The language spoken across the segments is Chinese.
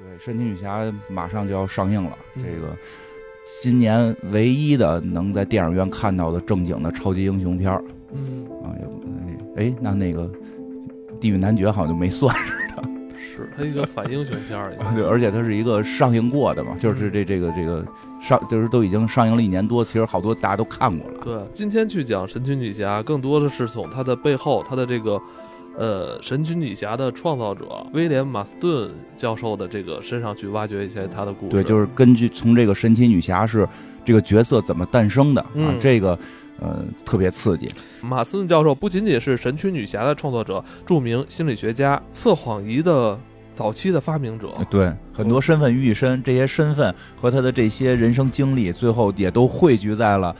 对，神奇女侠马上就要上映了，嗯。这个今年唯一的能在电影院看到的正经的超级英雄片儿。嗯，啊，也哎，那那个《地狱男爵》好像就没算，是它一个反英雄片儿，对，而且它是一个上映过的嘛，就是这这个这个上就是都已经上映了一年多，其实好多大家都看过了。对，今天去讲神奇女侠，更多的是从它的背后，它的这个，呃，神奇女侠的创造者威廉马斯顿教授的这个身上去挖掘一些他的故事。对，就是根据从这个神奇女侠是这个角色怎么诞生的啊，嗯这个呃特别刺激。马斯顿教授不仅仅是神奇女侠的创作者，著名心理学家，测谎仪的早期的发明者。对，很多身份于一身，这些身份和他的这些人生经历，最后也都汇聚在了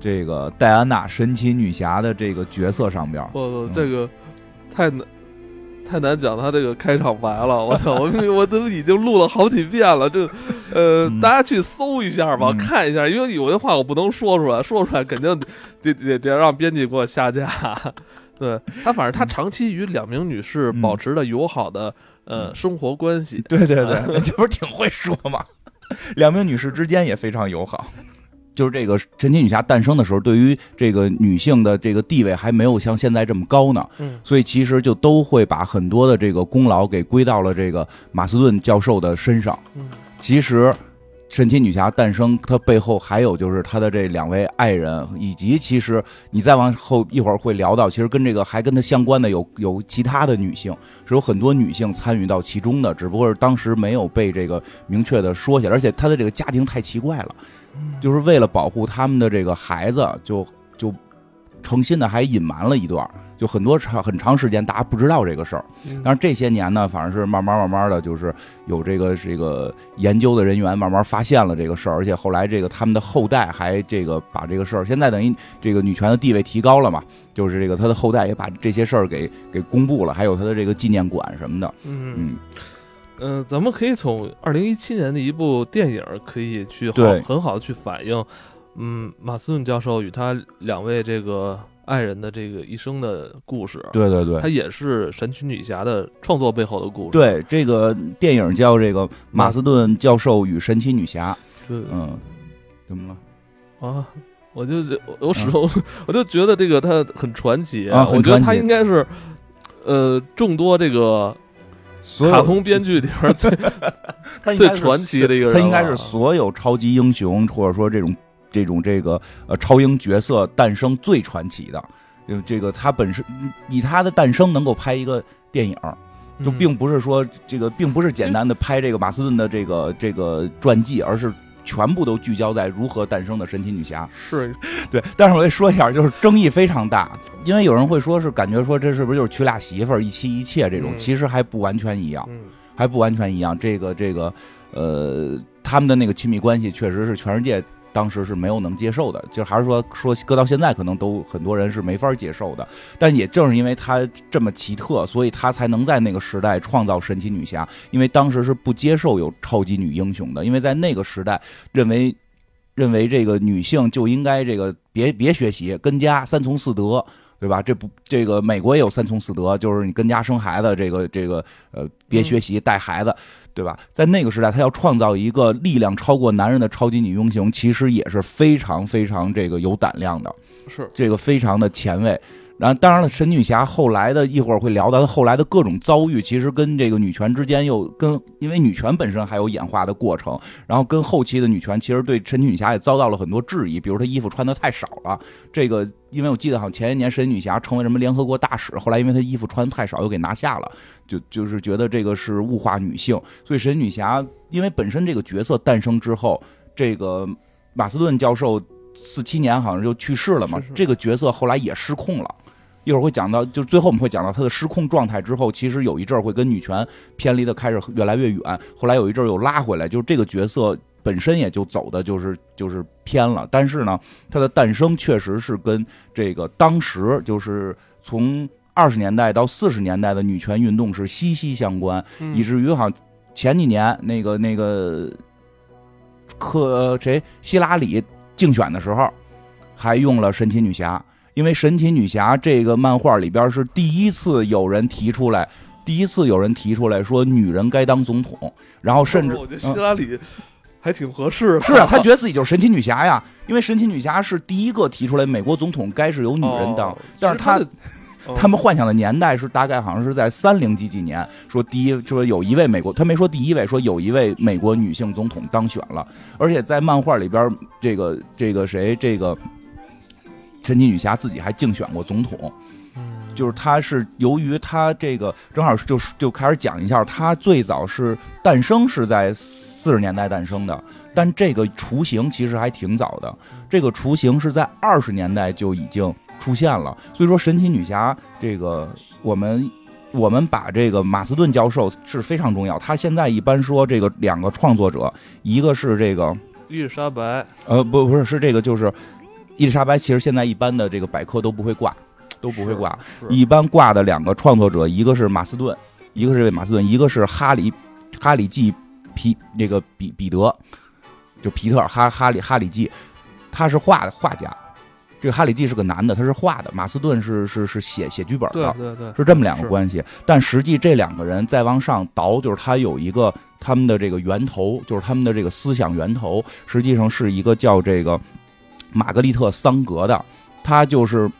这个戴安娜神奇女侠的这个角色上边儿。我嗯这个太难。太难讲他这个开场白了，我操！我我都已经录了好几遍了，这，呃，嗯大家去搜一下吧，嗯看一下，因为有些话我不能说出来，说出来肯定得得得让编辑给我下架。对他，反正他长期与两名女士嗯保持着友好的、呃嗯生活关系。对对对，这不是挺会说吗？两名女士之间也非常友好。就是这个神奇女侠诞生的时候，对于这个女性的这个地位还没有像现在这么高呢，嗯所以其实就都会把很多的这个功劳给归到了这个马斯顿教授的身上。嗯其实，神奇女侠诞生，它背后还有就是她的这两位爱人，以及其实你再往后一会儿会聊到，其实跟这个还跟她相关的有有其他的女性，是有很多女性参与到其中的，只不过是当时没有被这个明确的说起来，而且她的这个家庭太奇怪了，就是为了保护他们的这个孩子，就就诚心的还隐瞒了一段。就很多长很长时间，大家不知道这个事儿。嗯但是这些年呢，反正是慢慢慢慢的就是有这个这个研究的人员慢慢发现了这个事儿，而且后来这个他们的后代还这个把这个事儿，现在等于这个女权的地位提高了嘛，就是这个他的后代也把这些事儿给给公布了，还有他的这个纪念馆什么的，嗯嗯，嗯，咱们可以从二零一七年的一部电影可以去好很好的去反映，嗯，马斯顿教授与他两位这个爱人的这个一生的故事。，对对对他。也是神奇女侠的创作背后的故事。对，这个电影叫这个《马斯顿教授与神奇女侠》，对，嗯，怎么了？啊，我就我我始终、我就觉得这个他很传奇啊很我觉得他应该是呃众多这个所有卡通编剧里边最 他应该是最传奇的一个人了，他应该是所有超级英雄或者说这种这种这个呃超英角色诞生最传奇的。就这个他本身以他的诞生能够拍一个电影，就嗯并不是说这个并不是简单的拍这个马斯顿的这个这个传记，而是全部都聚焦在如何诞生的神奇女侠。是对，但是我得说一下，就是争议非常大，因为有人会说是感觉说这是不是就是娶俩媳妇儿一妻一妾这种，嗯其实还不完全一样。嗯还不完全一样。这个这个，呃，他们的那个亲密关系确实是全世界当时是没有能接受的，就还是说说搁到现在可能都很多人是没法接受的。但也正是因为他这么奇特，所以他才能在那个时代创造神奇女侠，因为当时是不接受有超级女英雄的，因为在那个时代认为。认为这个女性就应该这个别别学习，跟家三从四德，对吧？这不，这个美国也有三从四德，就是你跟家生孩子，这个这个呃，别学习带孩子，对吧？在那个时代，他要创造一个力量超过男人的超级女英雄，其实也是非常非常这个有胆量的，是这个非常的前卫。然后，当然了，神女侠后来的一会儿会聊到她后来的各种遭遇，其实跟这个女权之间又跟，因为女权本身还有演化的过程，然后跟后期的女权其实对神奇女侠也遭到了很多质疑，比如她衣服穿的太少了。这个，因为我记得好像前一年神奇女侠成为什么联合国大使，后来因为她衣服穿的太少又给拿下了，就就是觉得这个是物化女性，所以神奇女侠因为本身这个角色诞生之后，这个马斯顿教授四七年好像就去世了嘛这个角色后来也失控了。一会儿会讲到，就最后我们会讲到他的失控状态之后，其实有一阵儿会跟女权偏离的开始越来越远，后来有一阵儿又拉回来，就是这个角色本身也就走的就是就是偏了。但是呢，他的诞生确实是跟这个当时就是从二十年代到四十年代的女权运动是息息相关，嗯以至于好像前几年那个那个克谁希拉里竞选的时候，还用了神奇女侠，因为神奇女侠这个漫画里边是第一次有人提出来第一次有人提出来说女人该当总统，然后甚至我觉得希拉里还挺合适。是啊，他觉得自己就是神奇女侠呀，因为神奇女侠是第一个提出来美国总统该是由女人当，但是他。他们幻想的年代是大概好像是在三零几几年，说第一说有一位美国，他没说第一位，说有一位美国女性总统当选了，而且在漫画里边，这个这个谁，这个神奇女侠自己还竞选过总统，就是她是由于她这个正好就是就开始讲一下，她最早是诞生是在四十年代诞生的，但这个雏形其实还挺早的，这个雏形是在二十年代就已经。出现了，所以说神奇女侠这个，我们我们把这个马斯顿教授是非常重要。他现在一般说这个两个创作者，一个是这个伊丽莎白，呃，不不是是这个就是伊丽莎白。其实现在一般的这个百科都不会挂，都不会挂。一般挂的两个创作者，一个是马斯顿，一个是这位马斯顿，一个是哈里哈里季皮那个彼彼得，就皮特哈哈里哈里季，他是画画家。这个哈里季是个男的，他是画的；马斯顿是是是写写剧本的，对对对，是这么两个关系。但实际这两个人再往上倒，就是他有一个他们的这个源头，就是他们的这个思想源头，实际上是一个叫这个玛格丽特·桑格的，她就是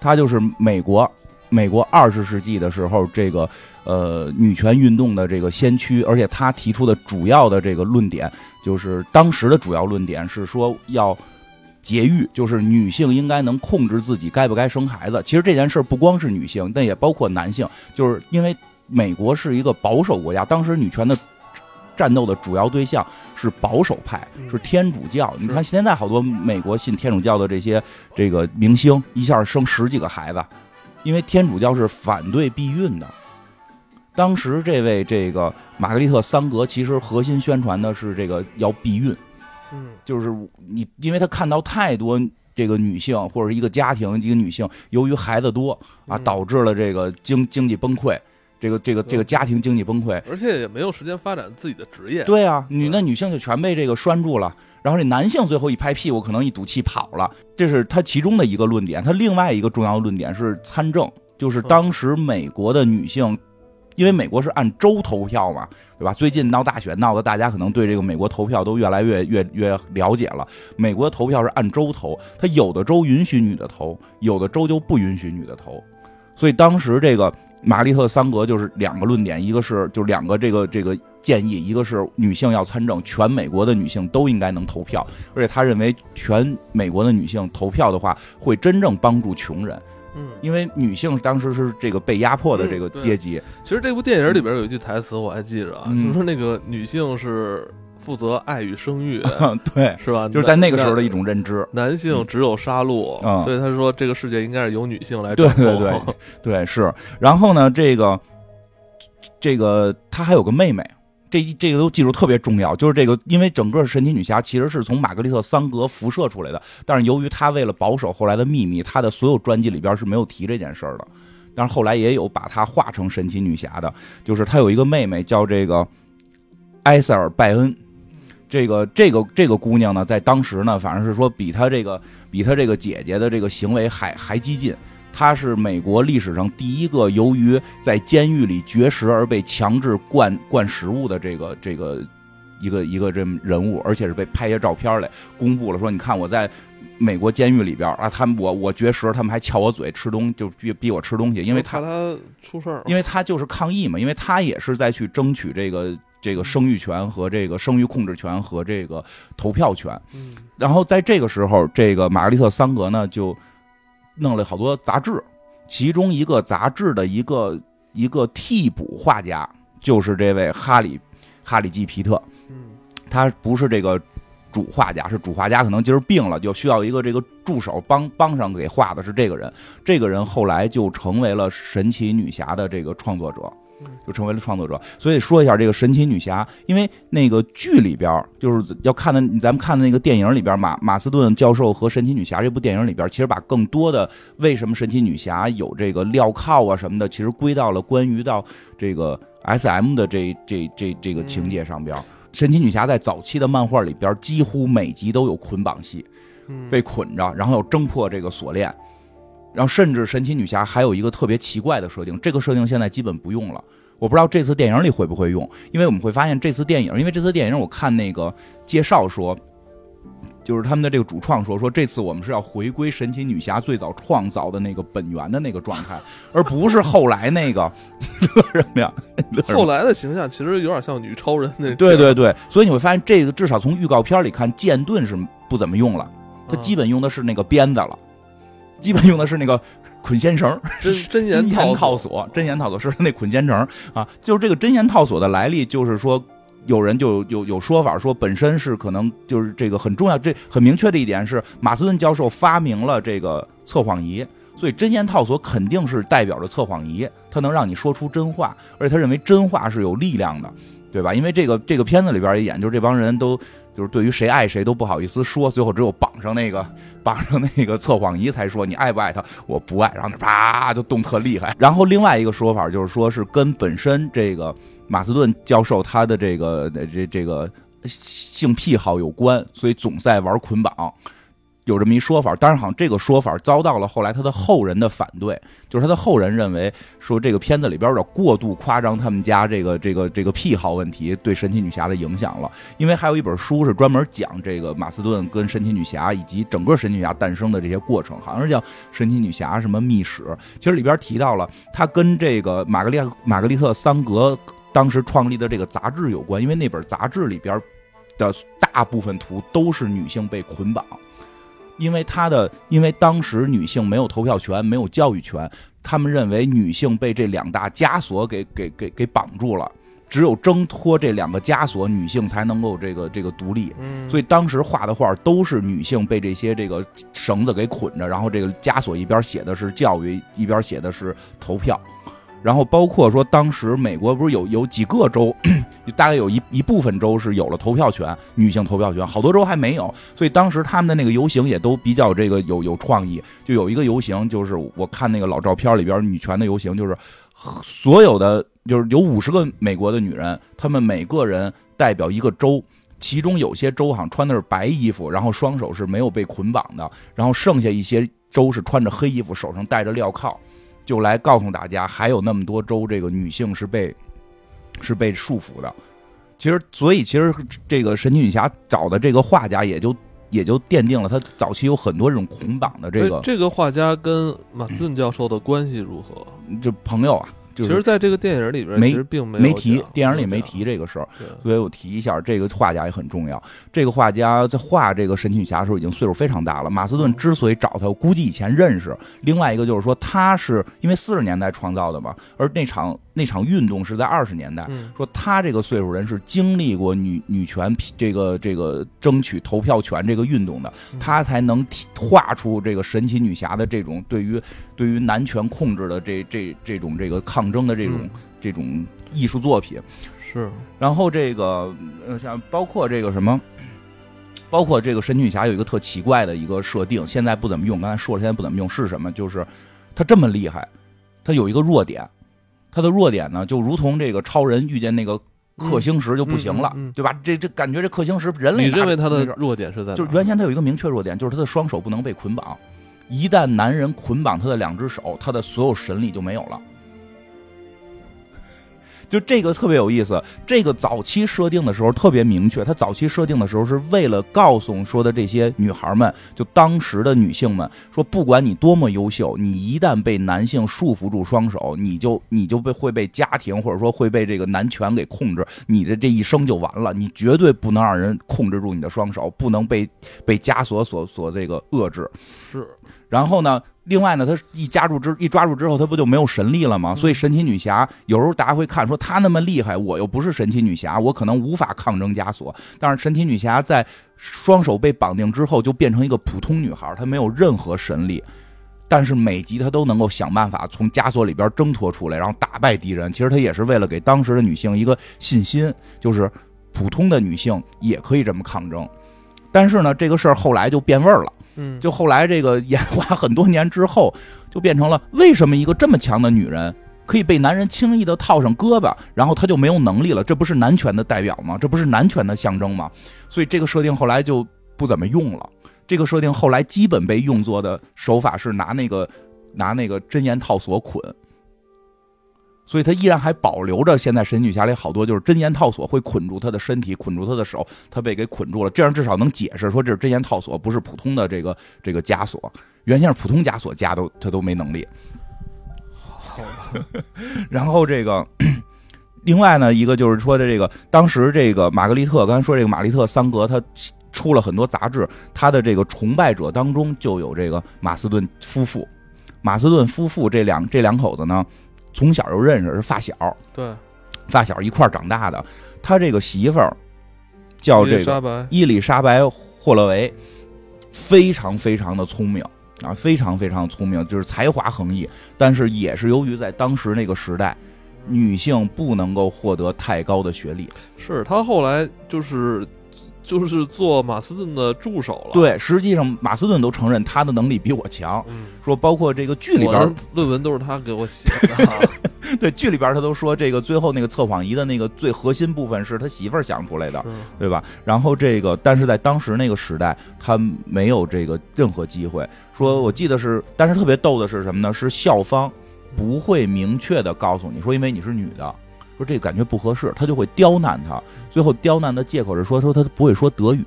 她就是美国美国二十世纪的时候这个呃女权运动的这个先驱，而且她提出的主要的这个论点，就是当时的主要论点是说要。节育就是女性应该能控制自己该不该生孩子。其实这件事不光是女性，但也包括男性。就是因为美国是一个保守国家，当时女权的战斗的主要对象是保守派，是天主教。你看现在好多美国信天主教的这些这个明星，一下生十几个孩子，因为天主教是反对避孕的。当时这位这个玛格丽特·桑格其实核心宣传的是这个要避孕。嗯，就是你，因为他看到太多这个女性或者一个家庭一个女性，由于孩子多啊，导致了这个经经济崩溃，这个这个这个家庭经济崩溃，而且也没有时间发展自己的职业。对啊，女那女性就全被这个拴住了，然后这男性最后一拍屁股，可能一赌气跑了，这是他其中的一个论点。他另外一个重要论点是参政，就是当时美国的女性。因为美国是按州投票嘛，对吧？最近闹大选闹的，大家可能对这个美国投票都越来越越越了解了。美国投票是按州投，它有的州允许女的投，有的州就不允许女的投。所以当时这个玛丽特桑格就是两个论点，一个是就两个这个这个建议，一个是女性要参政，全美国的女性都应该能投票，而且他认为全美国的女性投票的话，会真正帮助穷人。嗯，因为女性当时是这个被压迫的这个阶级。其实这部电影里边有一句台词我还记着啊，就是那个女性是负责爱与生育，对，是吧？就是在那个时候的一种认知。男性只有杀戮，所以他说这个世界应该是由女性来对对对对是。然后呢，这个这个他还有个妹妹。这这个都记住特别重要，就是这个，因为整个神奇女侠其实是从玛格丽特·桑格辐射出来的，但是由于她为了保守后来的秘密，她的所有专辑里边是没有提这件事儿的。但是后来也有把她画成神奇女侠的，就是她有一个妹妹叫这个埃塞尔·拜恩，这个这个这个姑娘呢，在当时呢，反正是说比她这个比她这个姐姐的这个行为还还激进。她是美国历史上第一个由于在监狱里绝食而被强制灌灌食物的这个这个一个一个这人物，而且是被拍下照片来公布了，说你看我在美国监狱里边啊，他们我我绝食，他们还撬我嘴吃东，就逼逼我吃东西，因为他他出事儿，因为他就是抗议嘛，因为他也是在去争取这个这个生育权和这个生育控制权和这个投票权。嗯，然后在这个时候，这个玛格丽特桑格呢就。弄了好多杂志，其中一个杂志的一个一个替补画家就是这位哈里哈里基皮特，嗯，他不是这个主画家，是主画家可能今儿病了，就需要一个这个助手帮帮上给画的是这个人，这个人后来就成为了神奇女侠的这个创作者。就成为了创作者，所以说一下这个神奇女侠，因为那个剧里边就是要看的，咱们看的那个电影里边，马马斯顿教授和神奇女侠这部电影里边，其实把更多的为什么神奇女侠有这个镣铐啊什么的，其实归到了关于到这个 S M 的这这这这个情节上边。神奇女侠在早期的漫画里边，几乎每集都有捆绑戏，被捆着，然后要挣破这个锁链。然后甚至神奇女侠还有一个特别奇怪的设定，这个设定现在基本不用了。我不知道这次电影里会不会用，因为我们会发现这次电影，因为这次电影我看那个介绍说，就是他们的这个主创说，说这次我们是要回归神奇女侠最早创造的那个本源的那个状态，而不是后来那个乐什么呀？后来的形象其实有点像女超人那。对对对，所以你会发现这个至少从预告片里看，剑盾是不怎么用了，它嗯基本用的是那个鞭子了，基本用的是那个捆仙绳。真 真言套索，真言套索是那捆仙绳啊，就是这个真言套索的来历，就是说有人就有有说法说，本身是可能就是这个很重要，这很明确的一点是，马斯顿教授发明了这个测谎仪，所以真言套索肯定是代表着测谎仪，它能让你说出真话，而且他认为真话是有力量的，对吧？因为这个这个片子里边也演，就是这帮人都就是对于谁爱谁都不好意思说，最后只有绑上那个绑上那个测谎仪才说你爱不爱他，我不爱，然后那啪就动特厉害。然后另外一个说法就是说是跟本身这个马斯顿教授他的这个这这个性癖好有关，所以总在玩捆绑。有这么一说法，当然好像这个说法遭到了后来他的后人的反对，就是他的后人认为说这个片子里边有点过度夸张他们家这个这个这个癖好问题对神奇女侠的影响了，因为还有一本书是专门讲这个马斯顿跟神奇女侠以及整个神奇女侠诞生的这些过程，好像是叫《神奇女侠什么秘史》，其实里边提到了他跟这个玛格丽玛格丽特桑格当时创立的这个杂志有关，因为那本杂志里边的大部分图都是女性被捆绑。因为他的，因为当时女性没有投票权，没有教育权，他们认为女性被这两大枷锁给给给给绑住了，只有挣脱这两个枷锁，女性才能够这个这个独立。嗯，所以当时画的画都是女性被这些这个绳子给捆着，然后这个枷锁一边写的是教育，一边写的是投票。然后包括说，当时美国不是有有几个州，大概有一一部分州是有了投票权，女性投票权，好多州还没有。所以当时他们的那个游行也都比较这个有有创意。就有一个游行，就是我看那个老照片里边女权的游行，就是所有的就是有五十个美国的女人，她们每个人代表一个州。其中有些州好像穿的是白衣服，然后双手是没有被捆绑的，然后剩下一些州是穿着黑衣服，手上戴着镣铐，就来告诉大家，还有那么多州这个女性是被是被束缚的。其实，所以其实这个神奇女侠找的这个画家也就也就奠定了她早期有很多这种捆绑的这个哎这个画家跟马斯顿教授的关系如何？就朋友啊，就是其实，在这个电影里边，没其实并没提电影里没提这个事儿。所以我提一下，这个画家也很重要。这个画家在画这个神奇女侠的时候，已经岁数非常大了。马斯顿之所以找他，我估计以前认识。另外一个就是说，他是因为四十年代创造的嘛，而那场那场运动是在二十年代。嗯，说他这个岁数人是经历过女女权这个这个争取投票权这个运动的，嗯他才能体画出这个神奇女侠的这种对于对于男权控制的这这这种这个抗争的这种、嗯这种艺术作品。是然后这个呃，像包括这个什么，包括这个神奇女侠有一个特奇怪的一个设定，现在不怎么用。刚才说了，现在不怎么用是什么？就是她这么厉害，她有一个弱点，她的弱点呢，就如同这个超人遇见那个克星石就不行了，嗯嗯嗯对吧？这这感觉这克星石人类你认为他的弱点是在哪？就是原先他有一个明确弱点，就是他的双手不能被捆绑。一旦男人捆绑他的两只手，他的所有神力就没有了。就这个特别有意思，这个早期设定的时候特别明确。他早期设定的时候是为了告诉说的这些女孩们，就当时的女性们，说不管你多么优秀，你一旦被男性束缚住双手，你就你就被会被家庭或者说会被这个男权给控制，你的这一生就完了。你绝对不能让人控制住你的双手，不能被被枷锁所所这个遏制。是然后呢，另外呢，他一夹住之一抓住之后，他不就没有神力了吗？所以神奇女侠有时候大家会看说她那么厉害，我又不是神奇女侠，我可能无法抗争枷锁。但是神奇女侠在双手被绑定之后，就变成一个普通女孩，她没有任何神力。但是每集她都能够想办法从枷锁里边挣脱出来，然后打败敌人。其实她也是为了给当时的女性一个信心，就是普通的女性也可以这么抗争。但是呢，这个事儿后来就变味儿了。嗯，就后来这个演化很多年之后，就变成了为什么一个这么强的女人可以被男人轻易的套上胳膊，然后她就没有能力了？这不是男权的代表吗？这不是男权的象征吗？所以这个设定后来就不怎么用了。这个设定后来基本被用作的手法是拿那个拿那个真言套索捆。所以他依然还保留着现在神奇女侠里好多就是真言套索会捆住他的身体，捆住他的手，他被给捆住了。这样至少能解释说这是真言套索，不是普通的这个这个枷锁。原先是普通枷锁枷都他都没能力。好，然后这个，另外呢，一个就是说的这个，当时这个玛格丽特，刚才说这个玛丽特桑格，他出了很多杂志，他的这个崇拜者当中就有这个马斯顿夫妇。马斯顿夫妇这两这两口子呢，从小就认识，是发小，对，发小一块儿长大的。他这个媳妇儿叫这个，伊丽莎白·霍勒维，非常非常的聪明啊，非常非常聪明，就是才华横溢。但是也是由于在当时那个时代，女性不能够获得太高的学历。是他后来就是就是做马斯顿的助手了。，对，实际上马斯顿都承认他的能力比我强，嗯，说包括这个剧里边的论文都是他给我写的啊。对剧里边他都说这个最后那个测谎仪的那个最核心部分是他媳妇儿想出来的，对吧？然后这个，但是在当时那个时代，他没有这个任何机会。说我记得是，但是特别逗的是什么呢？是校方不会明确的告诉你说，因为你是女的，说这个感觉不合适，他就会刁难他。最后刁难的借口是说，说他不会说德语。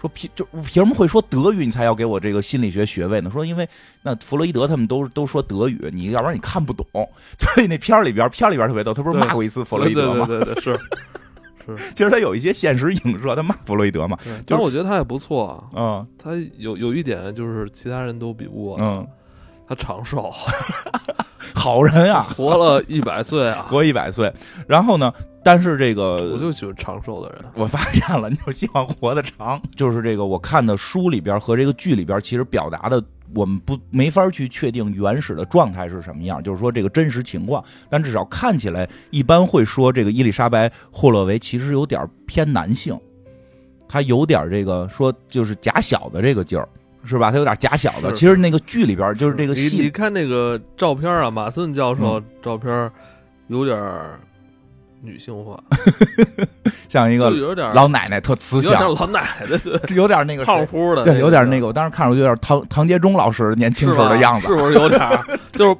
说凭就凭什么会说德语，你才要给我这个心理学学位呢？说因为那弗洛伊德他们都都说德语，你要不然你看不懂。所以那片儿里边片儿里边特别逗，他不是骂过一次弗洛伊德吗？对 对对对，是是。其实他有一些现实影射，他骂弗洛伊德嘛。对，就是但我觉得他也不错啊。嗯他有有一点就是其他人都比不过，嗯，他长寿，好人啊，活了一百岁啊！活一百岁。然后呢，但是这个我就喜欢长寿的人。我发现了，你就希望活得长。就是这个我看的书里边和这个剧里边，其实表达的我们不没法去确定原始的状态是什么样，就是说这个真实情况。但至少看起来，一般会说这个伊丽莎白·霍洛维其实有点偏男性，他有点这个说就是假小的这个劲儿。是吧？他有点假小子。其实那个剧里边就是这个戏你，看那个照片啊，马森教授照片有点女性化，像一个有点老奶奶特慈有点祥，老奶奶，对，有点那个胖乎的，对，有点那个个，我当时看着就有点唐唐杰忠老师年轻时候的样子是，不是有点？就是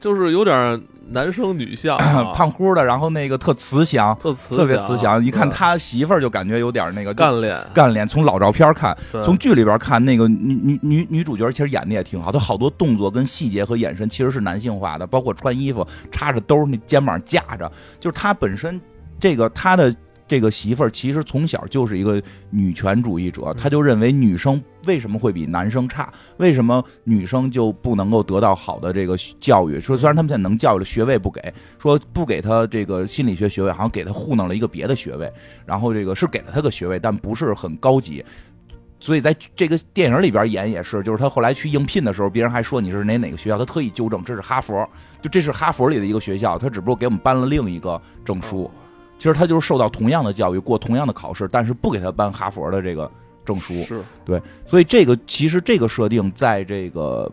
就是有点儿男生女相啊，胖乎的，然后那个特慈祥，特慈特别慈祥。一看他媳妇儿就感觉有点那个干练，干练。从老照片看，从剧里边看，那个女女女女主角其实演的也挺好，她好多动作跟细节和眼神其实是男性化的，包括穿衣服插着兜，那肩膀架着，就是她本身这个她的。这个媳妇儿其实从小就是一个女权主义者，她就认为女生为什么会比男生差？为什么女生就不能够得到好的这个教育？说虽然他们现在能教育了，学位不给，说不给她这个心理学学位，好像给她糊弄了一个别的学位，然后这个是给了她个学位，但不是很高级。所以在这个电影里边演也是，就是他后来去应聘的时候，别人还说你是哪哪个学校，他特意纠正这是哈佛，就这是哈佛里的一个学校，他只不过给我们颁了另一个证书。其实他就是受到同样的教育，过同样的考试，但是不给他颁哈佛的这个证书。是对所以这个其实这个设定在这个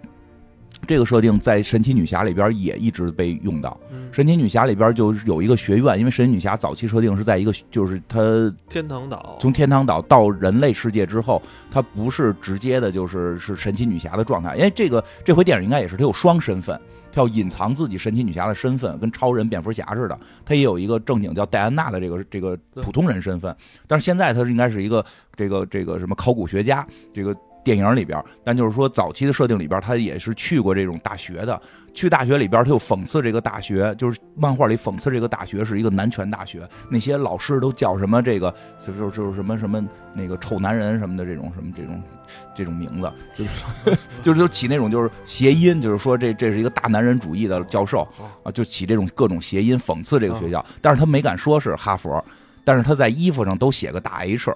这个设定在神奇女侠里边也一直被用到。嗯神奇女侠里边就有一个学院，因为神奇女侠早期设定是在一个就是她天堂岛，从天堂岛到人类世界之后，她不是直接的，就是是神奇女侠的状态。因为这个这回电影应该也是她有双身份，要隐藏自己神奇女侠的身份，跟超人、蝙蝠侠似的。他也有一个正经叫戴安娜的这个这个普通人身份，但是现在他是应该是一个这个这个什么考古学家，这个。电影里边，但就是说早期的设定里边，他也是去过这种大学的。去大学里边，他又讽刺这个大学，就是漫画里讽刺这个大学是一个男权大学，那些老师都叫什么这个，就就就是什么什么那个臭男人什么的这种什么这种这种名字，就是 就是就起那种就是谐音，就是说这这是一个大男人主义的教授啊，就起这种各种谐音讽刺这个学校，但是他没敢说是哈佛，但是他在衣服上都写个大 H。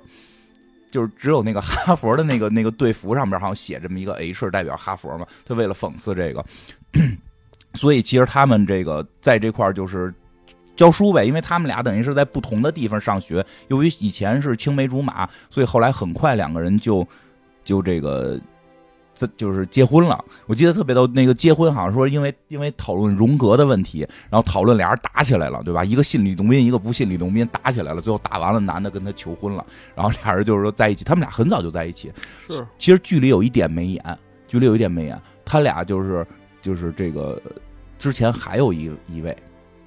就是只有那个哈佛的那个那个队服上面好像写这么一个 H 代表哈佛嘛，他为了讽刺这个，所以其实他们这个在这块就是教书呗，因为他们俩等于是在不同的地方上学，由于以前是青梅竹马，所以后来很快两个人就就这个。这就是结婚了，我记得特别逗。那个结婚好像说，因为因为讨论荣格的问题，然后讨论俩人打起来了，对吧？一个信吕洞宾，一个不信吕洞宾，打起来了。最后打完了，男的跟他求婚了，然后俩人就是说在一起。他们俩很早就在一起，是其实剧里有一点没演，剧里有一点没演，他俩就是就是这个之前还有一一位。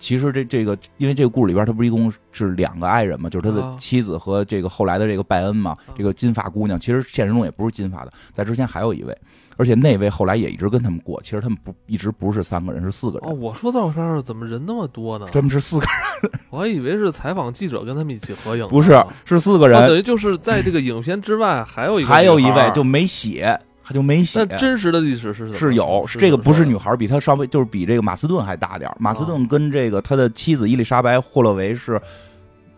其实这这个，因为这个故事里边，他不是一共是两个爱人嘛，就是他的啊妻子和这个后来的这个拜恩嘛，这个金发姑娘，其实现实中也不是金发的，在之前还有一位，而且那位后来也一直跟他们过，其实他们不一直不是三个人，是四个人哦，人，我说照片上怎么人那么多呢？他们是四个人，我还以为是采访记者跟他们一起合影，不是是四个哦，人，等于就是在这个影片之外还有一个还有一位就没写，他就没写。那。真实的历史是是有，这个不是女孩，比他稍微就是比这个马斯顿还大点马斯哦顿跟这个他的妻子伊丽莎白·霍洛维是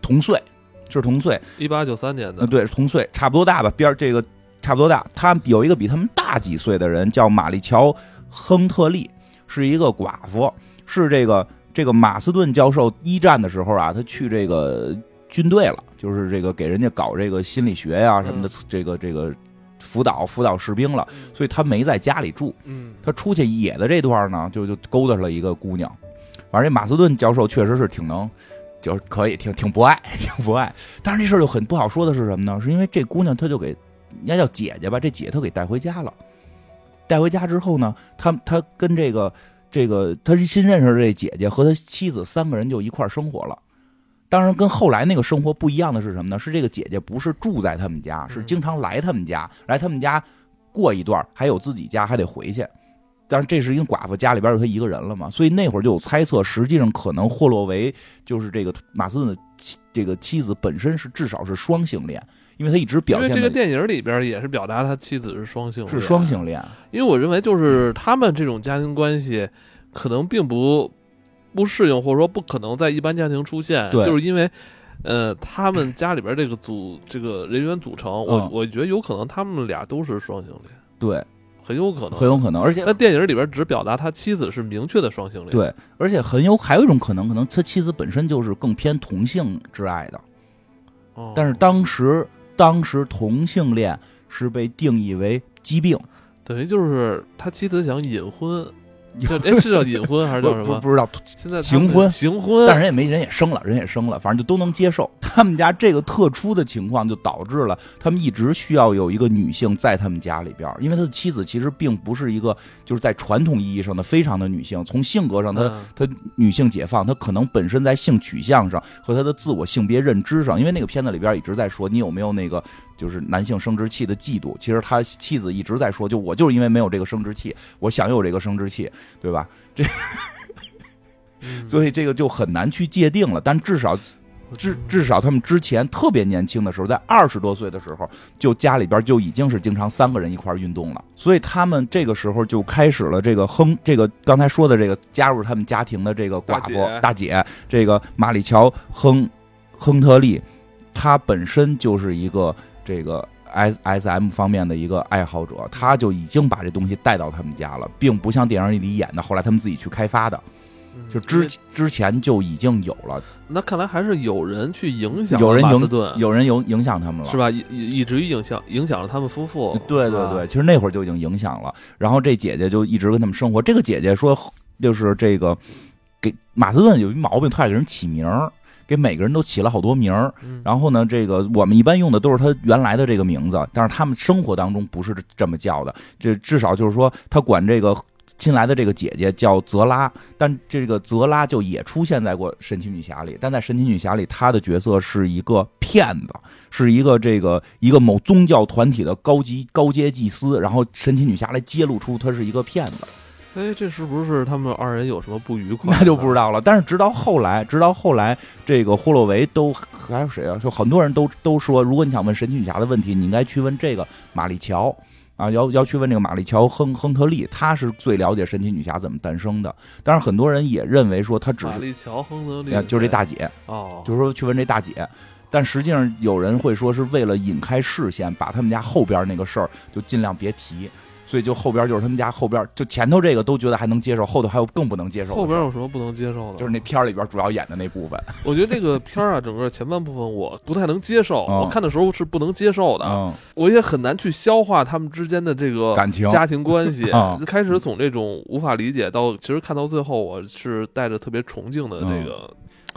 同岁，是同岁，一八九三年呃，的，对，同岁，差不多大吧，边儿这个差不多大。他有一个比他们大几岁的人，叫玛丽乔·亨特利，是一个寡妇，是这个这个马斯顿教授一战的时候啊，他去这个军队了，就是这个给人家搞这个心理学呀、什么的，这个这个辅导辅导士兵了，所以他没在家里住。嗯，他出去野的这段呢，就就勾搭了一个姑娘。反正这马斯顿教授确实是挺能，就是可以挺挺博爱，挺博爱。但是这事儿就很不好说的是什么呢？是因为这姑娘她就给人家叫姐姐吧，这姐她给带回家了。带回家之后呢，他他跟这个这个他是新认识的这姐姐和他妻子三个人就一块儿生活了。当然，跟后来那个生活不一样的是什么呢？是这个姐姐不是住在他们家，是经常来他们家，来他们家过一段，还有自己家还得回去。但是这是一个寡妇，家里边有她一个人了嘛，所以那会儿就有猜测，实际上可能霍洛维就是这个马斯顿的妻这个妻子本身是至少是双性恋，因为他一直因为这个电影里边也是表达他妻子是双性恋，是双性恋，因为我认为就是他们这种家庭关系可能并不不适应，或者说不可能在一般家庭出现，就是因为。呃，他们家里边这个组 这个人员组成，我嗯我觉得有可能他们俩都是双性恋，对，很有可能，很有可能，而且但电影里边只表达他妻子是明确的双性恋，，对，而且很有还有一种可能，可能他妻子本身就是更偏同性之爱的，哦、但是当时当时同性恋是被定义为疾病，等于就是他妻子想隐婚，叫哎是叫隐婚还是叫什么？不不知道现在行婚。行婚，但人也没人也生了，人也生了，反正就都能接受。他们家这个特殊的情况，就导致了他们一直需要有一个女性在他们家里边，因为他的妻子其实并不是一个就是在传统意义上的非常的女性，从性格上她嗯。女性解放，她可能本身在性取向上和她的自我性别认知上，因为那个片子里边一直在说你有没有那个就是男性生殖器的嫉妒，其实他妻子一直在说，就我就是因为没有这个生殖器，我想有这个生殖器，对吧？这 所以这个就很难去界定了，但至少至至少他们之前特别年轻的时候，在二十多岁的时候，就家里边就已经是经常三个人一块儿运动了，所以他们这个时候就开始了这个亨这个刚才说的这个加入他们家庭的这个寡妇大姐大姐，这个马里乔亨亨特利，她本身就是一个这个。S S M 方面的一个爱好者，他就已经把这东西带到他们家了，并不像电影里演的，后来他们自己去开发的，嗯就之之前就已经有了，那看来还是有人去影响有人影有人影影响他们了，是吧？以以以至于影响影响了他们夫妇。啊对对对，其实那会儿就已经影响了。然后这姐姐就一直跟他们生活。这个姐姐说，就是这个给马斯顿有一毛病，他爱给人起名儿，给每个人都起了好多名儿。嗯然后呢，这个我们一般用的都是他原来的这个名字，但是他们生活当中不是这么叫的。这至少就是说，他管这个新来的这个姐姐叫泽拉，但这个泽拉就也出现在过《神奇女侠》里，但在《神奇女侠》里，她的角色是一个骗子，是一个这个一个某宗教团体的高级高阶祭司，然后神奇女侠来揭露出她是一个骗子。哎，这是不是他们二人有什么不愉快？那就不知。道了。但是直到后来，直到后来，这个霍洛维都还有谁啊？就很多人都都说，如果你想问神奇女侠的问题，你应该去问这个玛丽乔啊，要要去问这个玛丽乔亨亨特利，她是最了解神奇女侠怎么诞生的。当然，很多人也认为说她只是玛丽乔·亨特利啊，就是这大姐，哦，就是说去问这大姐。但实际上，有人会说是为了引开视线，把他们家后边那个事儿就尽量别提。所以就后边就是他们家后边，就前头这个都觉得还能接受，后头还有更不能接受。后边有什么不能接受的？就是那片儿里边主要演的那部分。我觉得这个片儿啊，整个前半部分我不太能接受，嗯我看的时候是不能接受的，嗯，我也很难去消化他们之间的这个感情家庭关系。嗯开始从这种无法理解到，其实看到最后，我是带着特别崇敬的这个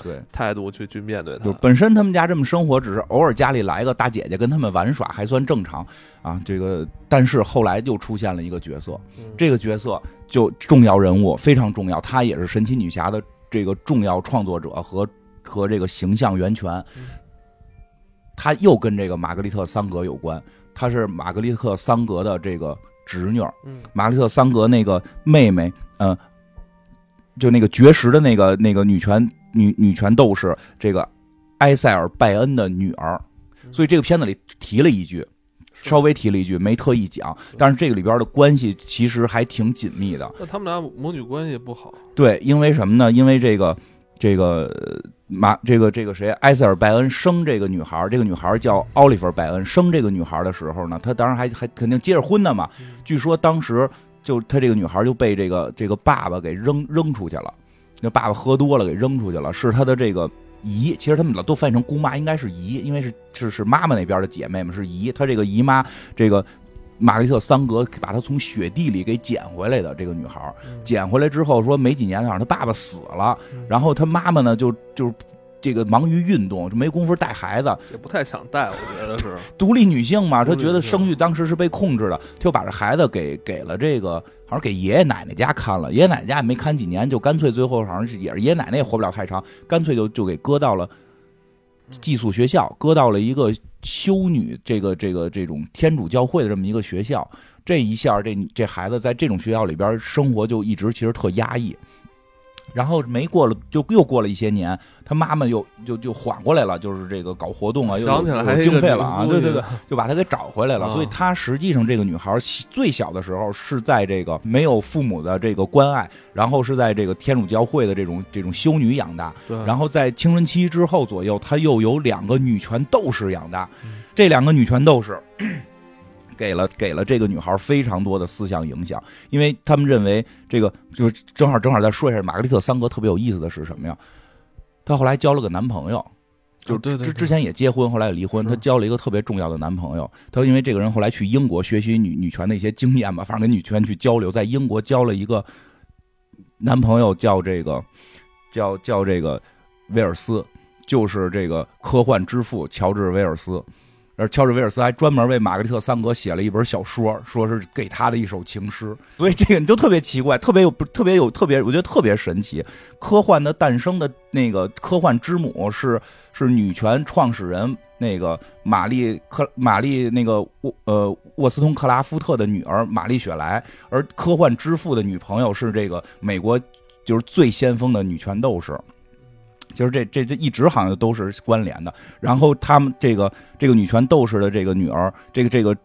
对，态度去去面对他。就本身他们家这么生活，只是偶尔家里来个大姐姐跟他们玩耍，还算正常啊。这个，但是后来又出现了一个角色，嗯这个角色就重要人物，非常重要，她也是神奇女侠的这个重要创作者和和这个形象源泉她。又跟这个玛格丽特·桑格有关，她是玛格丽特·桑格的这个侄女。嗯玛格丽特·桑格那个妹妹，呃，就那个绝食的那个那个女权女女权斗士，这个埃塞尔·拜恩的女儿。嗯所以这个片子里提了一句，稍微提了一句，没特意讲，但是这个里边的关系其实还挺紧密的。那他们俩母女关系不好，对，因为什么呢？因为这个这个呃马这个这个谁，埃塞尔·拜恩生这个女孩，这个女孩叫奥利弗·拜恩。生这个女孩的时候呢，她当然还还肯定结着婚的嘛。嗯据说当时就她这个女孩就被这个这个爸爸给扔扔出去了，那爸爸喝多了给扔出去了，是他的这个姨，其实他们老都翻译成姑妈，应该是姨，因为是是是妈妈那边的姐妹嘛，是姨。她这个姨妈这个玛丽特·桑格把她从雪地里给捡回来的这个女孩，嗯捡回来之后说没几年，好像她爸爸死了，嗯然后她妈妈呢就就是这个忙于运动，就没工夫带孩子，也不太想带，我觉得是。独立女性嘛，她觉得生育当时是被控制的，就把这孩子给给了这个，好像给爷爷奶奶家看了，爷爷奶奶家也没看几年，就干脆最后好像是也是爷爷奶奶也活不了太长，干脆就就给搁到了寄宿学校，搁到了一个修女这个这个这种天主教会的这么一个学校，这一下这这孩子在这种学校里边生活就一直其实特压抑。然后没过了，就又过了一些年，他妈妈又就就缓过来了，就是这个搞活动啊，又经费了啊，对对对，就把她给找回来了。啊所以她实际上这个女孩最小的时候是在这个没有父母的这个关爱，然后是在这个天主教会的这种这种修女养大，对，然后在青春期之后左右，她又有两个女权斗士养大嗯，这两个女权斗士。给了给了这个女孩非常多的思想影响，因为他们认为这个就是正好正好再说一下，玛格丽特·三哥特别有意思的是什么呀？她后来交了个男朋友，就之之前也结婚，后来也离婚。她交了一个特别重要的男朋友，她因为这个人后来去英国学习女女权的一些经验吧，反正跟女权去交流，在英国交了一个男朋友，叫这个叫叫这个威尔斯，就是这个科幻之父乔治·威尔斯。而乔治·威尔斯还专门为玛格丽特·桑格写了一本小说，说是给他的一首情诗。所以这个你就特别奇怪，特别有特别有特别，我觉得特别神奇。科幻的诞生的那个科幻之母是是女权创始人那个玛丽克玛丽那个沃呃沃斯通克拉夫特的女儿玛丽雪莱，而科幻之父的女朋友是这个美国就是最先锋的女权斗士。就是这这这一直好像都是关联的。然后他们这个这个女权斗士的这个女儿，这个这个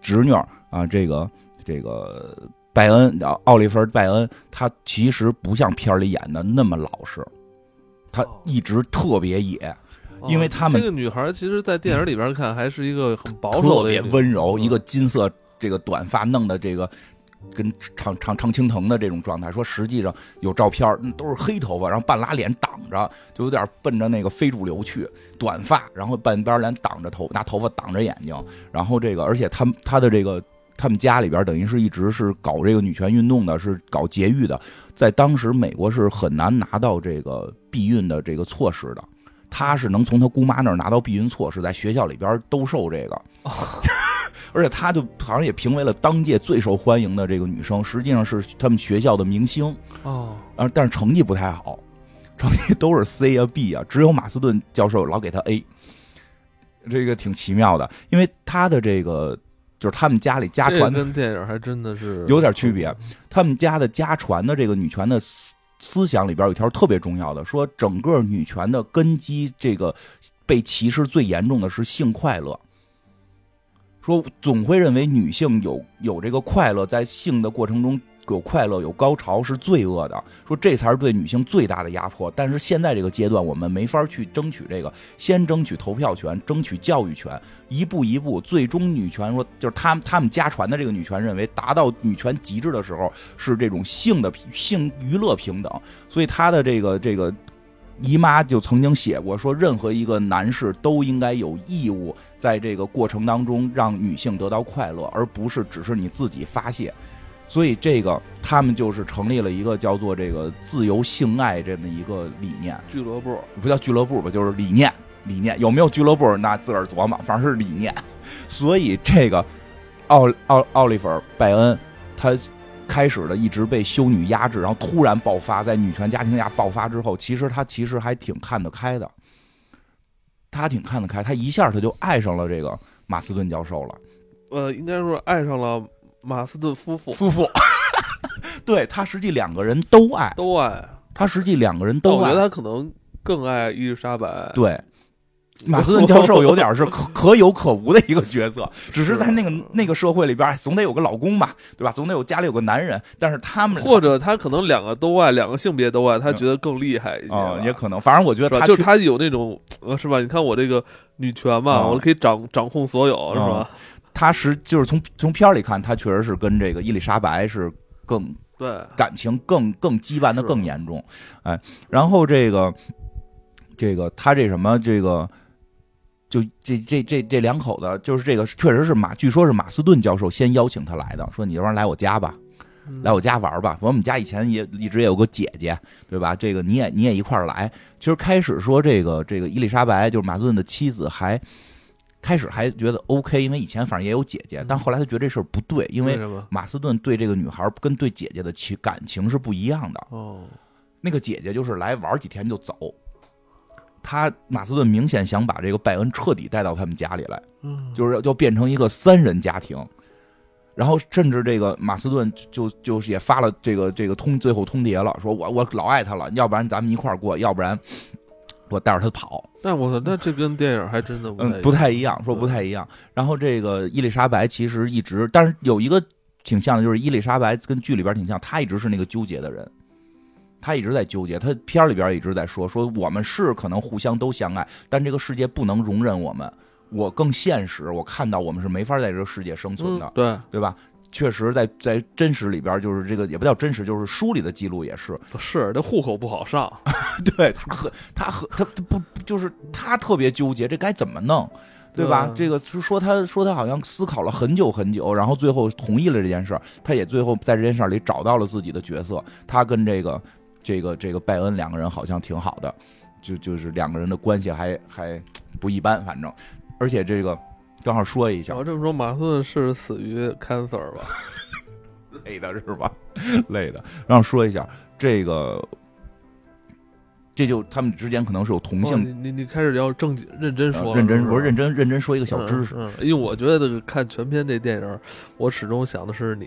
侄女啊，这个这个拜恩，奥利弗·拜恩，她其实不像片儿里演的那么老实，她一直特别野，哦因为他们这个女孩，其实，在电影里边看，还是一个很保守特别的一个女温柔，嗯一个金色这个短发弄的这个。跟常常常青藤的这种状态，说实际上有照片都是黑头发，然后半拉脸挡着，就有点奔着那个非主流去，短发，然后半边脸挡着头，拿头发挡着眼睛，然后这个，而且他他的这个他们家里边等于是一直是搞这个女权运动的，是搞节育的，在当时美国是很难拿到这个避孕的这个措施的，他是能从他姑妈那儿拿到避孕措施，在学校里边兜售这个。而且她就好像也评为了当届最受欢迎的这个女生，实际上是他们学校的明星，哦，啊，但是成绩不太好，成绩都是 C 啊 B 啊，只有马斯顿教授老给她 A，这个挺奇妙的，因为她的这个就是他们家里家传的跟电影还真的是有点区别，他们家的家传的这个女权的思思想里边有一条特别重要的，说整个女权的根基，这个被歧视最严重的是性快乐。说总会认为女性有有这个快乐，在性的过程中有快乐有高潮是罪恶的，说这才是对女性最大的压迫。但是现在这个阶段，我们没法去争取这个，先争取投票权，争取教育权，一步一步，最终女权说就是他们他们家传的这个女权认为，达到女权极致的时候是这种性的性娱乐平等，所以他的这个这个。姨妈就曾经写过说，任何一个男士都应该有义务在这个过程当中让女性得到快乐，而不是只是你自己发泄。所以这个他们就是成立了一个叫做这个自由性爱这么一个理念，俱乐部不叫俱乐部吧，就是理念。理念有没有俱乐部？那自个儿琢磨，反正是理念。所以这个奥奥奥利弗·拜恩，他开始的一直被修女压制，然后突然爆发，在女权家庭下爆发之后，其实他其实还挺看得开的。他挺看得开，他一下他就爱上了这个马斯顿教授了。呃，应该说爱上了马斯顿夫妇。夫妇，对他实际两个人都爱，都爱。他实际两个人都爱。我觉得他可能更爱伊丽莎白。对。马斯顿教授有点是可 可有可无的一个角色，只是在那个那个社会里边，总得有个老公吧，对吧？总得有家里有个男人。但是他们或者他可能两个都爱，两个性别都爱，他觉得更厉害一些。也可能，反正我觉得他就是他有那种呃，是吧？你看我这个女权嘛，我可以掌掌控所有，是吧？他是就是从从片里看，他确实是跟这个伊丽莎白是更对感情更更羁绊的更严重。哎，然后这个这个他这什么这个。就这这这这两口子，就是这个，确实是马，据说是马斯顿教授先邀请他来的，说你要不然来我家吧，来我家玩吧。我们家以前也一直也有个姐姐，对吧？这个你也你也一块儿来。其实开始说这个这个伊丽莎白就是马斯顿的妻子，还开始还觉得 OK，因为以前反正也有姐姐，但后来他觉得这事儿不对，因为马斯顿对这个女孩跟对姐姐的情感情是不一样的。哦，那个姐姐就是来玩几天就走。他马斯顿明显想把这个拜恩彻底带到他们家里来，嗯，就是要变成一个三人家庭，然后甚至这个马斯顿就就是也发了这个这个通最后通牒了，说我我老爱他了，要不然咱们一块儿过，要不然我带着他跑。但我那这跟电影还真的嗯不太一样，说不太一样。然后这个伊丽莎白其实一直，但是有一个挺像的，就是伊丽莎白跟剧里边挺像，她一直是那个纠结的人。他一直在纠结，他片儿里边一直在说说我们是可能互相都相爱，但这个世界不能容忍我们。我更现实，我看到我们是没法在这个世界生存的，对对吧？确实，在在真实里边，就是这个也不叫真实，就是书里的记录也是。是，这户口不好上。对他很他很他不就是他特别纠结，这该怎么弄，对吧？这个就说他说他好像思考了很久很久，然后最后同意了这件事儿。他也最后在这件事儿里找到了自己的角色，他跟这个。这个这个拜恩两个人好像挺好的，就就是两个人的关系还还不一般，反正，而且这个正好说一下，我这么说，马斯顿是死于 cancer 吧？累的是吧？累的，然后说一下这个。这就他们之间可能是有同性。你你你开始要正经认真说，认真，我认真认真说一个小知识。因为我觉得看全片这电影，我始终想的是你。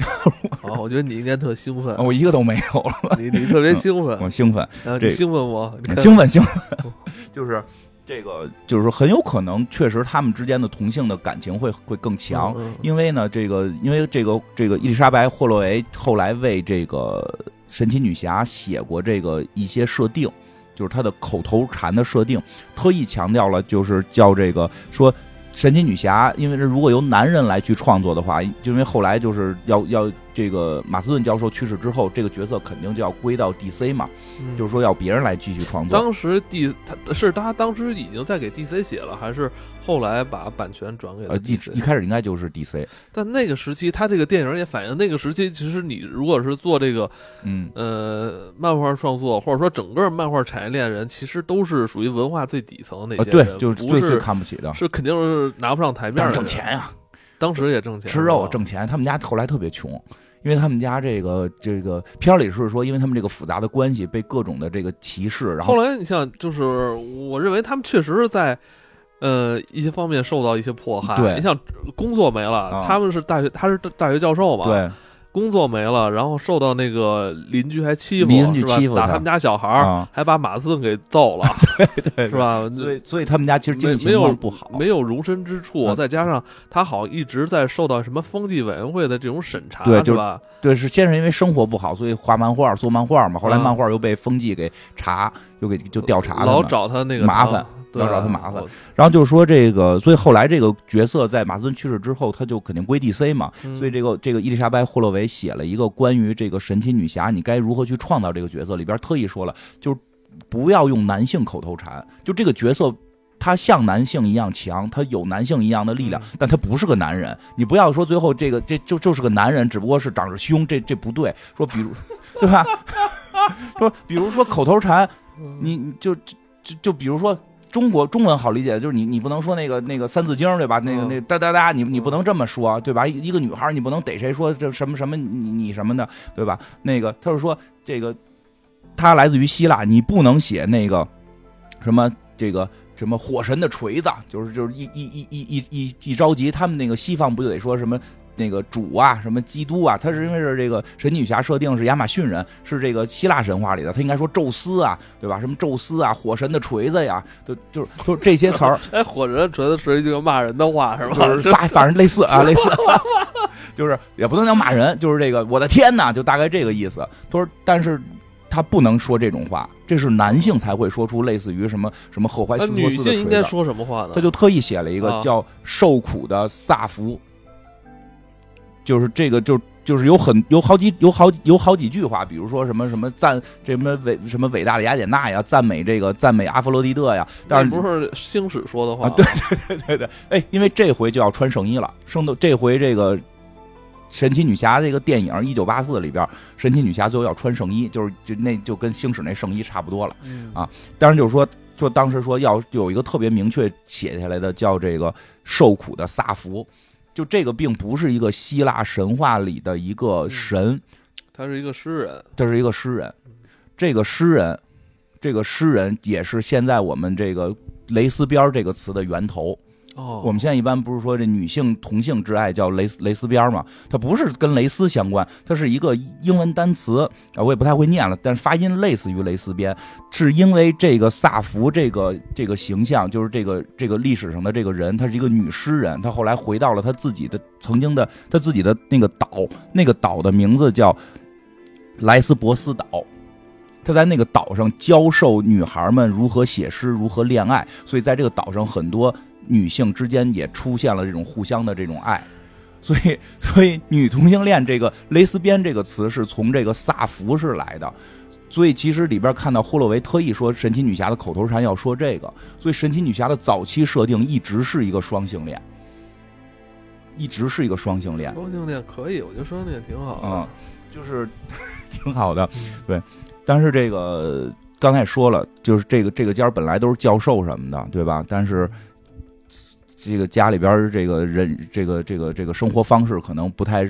啊，我觉得你应该特兴奋。我一个都没有了。你你特别兴奋。我兴奋。你兴奋我？兴奋兴奋。就是这个，就是说很有可能，确实他们之间的同性的感情会会更强。因为呢，这个因为这个这个伊丽莎白霍洛维后来为这个。神奇女侠写过这个一些设定，就是她的口头禅的设定，特意强调了，就是叫这个说神奇女侠，因为如果由男人来去创作的话，就因为后来就是要要。这个马斯顿教授去世之后，这个角色肯定就要归到 DC 嘛，就是说要别人来继续创作。当时 D 他是他当时已经在给 DC 写了，还是后来把版权转给了 DC？一开始应该就是 DC。但那个时期，他这个电影也反映那个时期，其实你如果是做这个，嗯呃，漫画创作，或者说整个漫画产业链人，其实都是属于文化最底层那些人，对，就是最最看不起的，是肯定是拿不上台面的。挣钱呀。当时也挣钱，吃肉挣钱。他们家后来特别穷，因为他们家这个这个片里是说，因为他们这个复杂的关系被各种的这个歧视。然后后来你像，就是我认为他们确实是在呃一些方面受到一些迫害。对，你像工作没了，他们是大学，他是大学教授嘛。对。工作没了，然后受到那个邻居还欺负，邻居欺负打他们家小孩儿，还把马斯顿给揍了，对对，是吧？所以所以他们家其实经济没有不好，没有容身之处，再加上他好一直在受到什么风纪委员会的这种审查，对，是吧？对，是先是因为生活不好，所以画漫画做漫画嘛，后来漫画又被风纪给查，又给就调查了，老找他那个麻烦。要找他麻烦，然后就是说这个，所以后来这个角色在马斯顿去世之后，他就肯定归 DC 嘛。所以这个这个伊丽莎白霍洛维写了一个关于这个神奇女侠，你该如何去创造这个角色，里边特意说了，就是不要用男性口头禅，就这个角色。他像男性一样强，他有男性一样的力量嗯，但他不是个男人。你不要说最后这个这就就是个男人，只不过是长着胸，这这不对。说比如，对吧？说比如说口头禅，你就就就比如说。中国中文好理解，就是你你不能说那个那个三字经对吧？那个嗯那哒哒哒，你你不能这么说对吧？一一个女孩你不能逮谁说这什么什么你你什么的对吧？那个他是说这个，他来自于希腊，你不能写那个什么这个什么火神的锤子，就是就是一一一一一一一着急，他们那个西方不就得说什么？那个主啊，什么基督啊，他是因为是这个神奇女侠设定是亚马逊人，是这个希腊神话里的，他应该说宙斯啊，对吧？什么宙斯啊，火神的锤子呀，就就是就是这些词儿，哎，火人锤子是一句骂人的话是吧？就是反反正类似啊，类似，就是也不能叫骂人，就是这个我的天呐，就大概这个意思。他说，但是他不能说这种话，这是男性才会说出类似于什么什么赫淮那斯托女性应该。说什么话呢？他就特意写了一个啊叫“受苦的萨福”，就是这个就就是有很有好几有好有好几句话，比如说什么什么赞这什么伟什么伟大的雅典娜呀，赞美这个赞美阿弗洛狄特呀，但是不是星矢说的话啊对对对对，哎，因为这回就要穿圣衣了，圣斗这回这个神奇女侠这个电影一九八四里边，神奇女侠最后要穿圣衣，就是就那就跟星矢那圣衣差不多了。嗯啊当然就是说，就当时说要有一个特别明确写下来的，叫这个受苦的萨福。就这个并不是一个希腊神话里的一个神，他是一个诗人，这是一个诗人。这个诗人，这个诗人也是现在我们这个“蕾丝边”这个词的源头。哦，我们现在一般不是说这女性同性之爱叫蕾丝蕾丝边吗？它不是跟蕾丝相关，它是一个英文单词啊，我也不太会念了，但是发音类似于蕾丝边，是因为这个萨福这个这个形象，就是这个这个历史上的这个人，她是一个女诗人，她后来回到了她自己的曾经的她自己的那个岛，那个岛的名字叫莱斯博斯岛。她在那个岛上教授女孩们如何写诗，如何恋爱，所以在这个岛上很多女性之间也出现了这种互相的这种爱，所以所以女同性恋这个蕾丝边这个词是从这个萨福是来的，所以其实里边看到霍洛维特意说神奇女侠的口头禅要说这个，所以神奇女侠的早期设定一直是一个双性恋，一直是一个双性恋，双性恋可以，我觉得双性恋挺好的。嗯，就是 挺好的，嗯对，但是这个刚才也说了，就是这个这个家本来都是教授什么的，对吧？但是这个家里边这个人，这个这个这个生活方式可能不太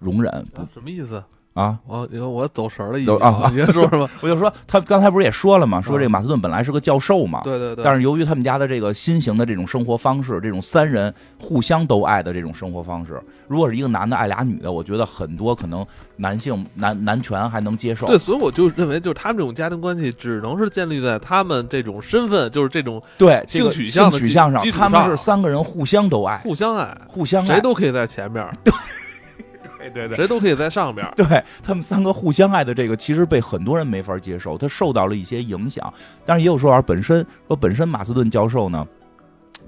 容忍什么意思？啊。我你看我走神了，已经有啊你先说什么？我就说他刚才不是也说了吗？说这马斯顿本来是个教授嘛，对对对，但是由于他们家的这个新型的这种生活方式，这种三人互相都爱的这种生活方式，如果是一个男的爱俩女的，我觉得很多可能男性男男权还能接受。对，所以我就认为，就是他们这种家庭关系，只能是建立在他们这种身份，就是这种对性取向取向上他们是三个人互相都爱，互相爱，互相爱。谁都可以在前面，对 对对。谁都可以在上边。对他们三个互相爱的这个，其实被很多人没法接受，他受到了一些影响。但是也有说法，本身说本身马斯顿教授呢，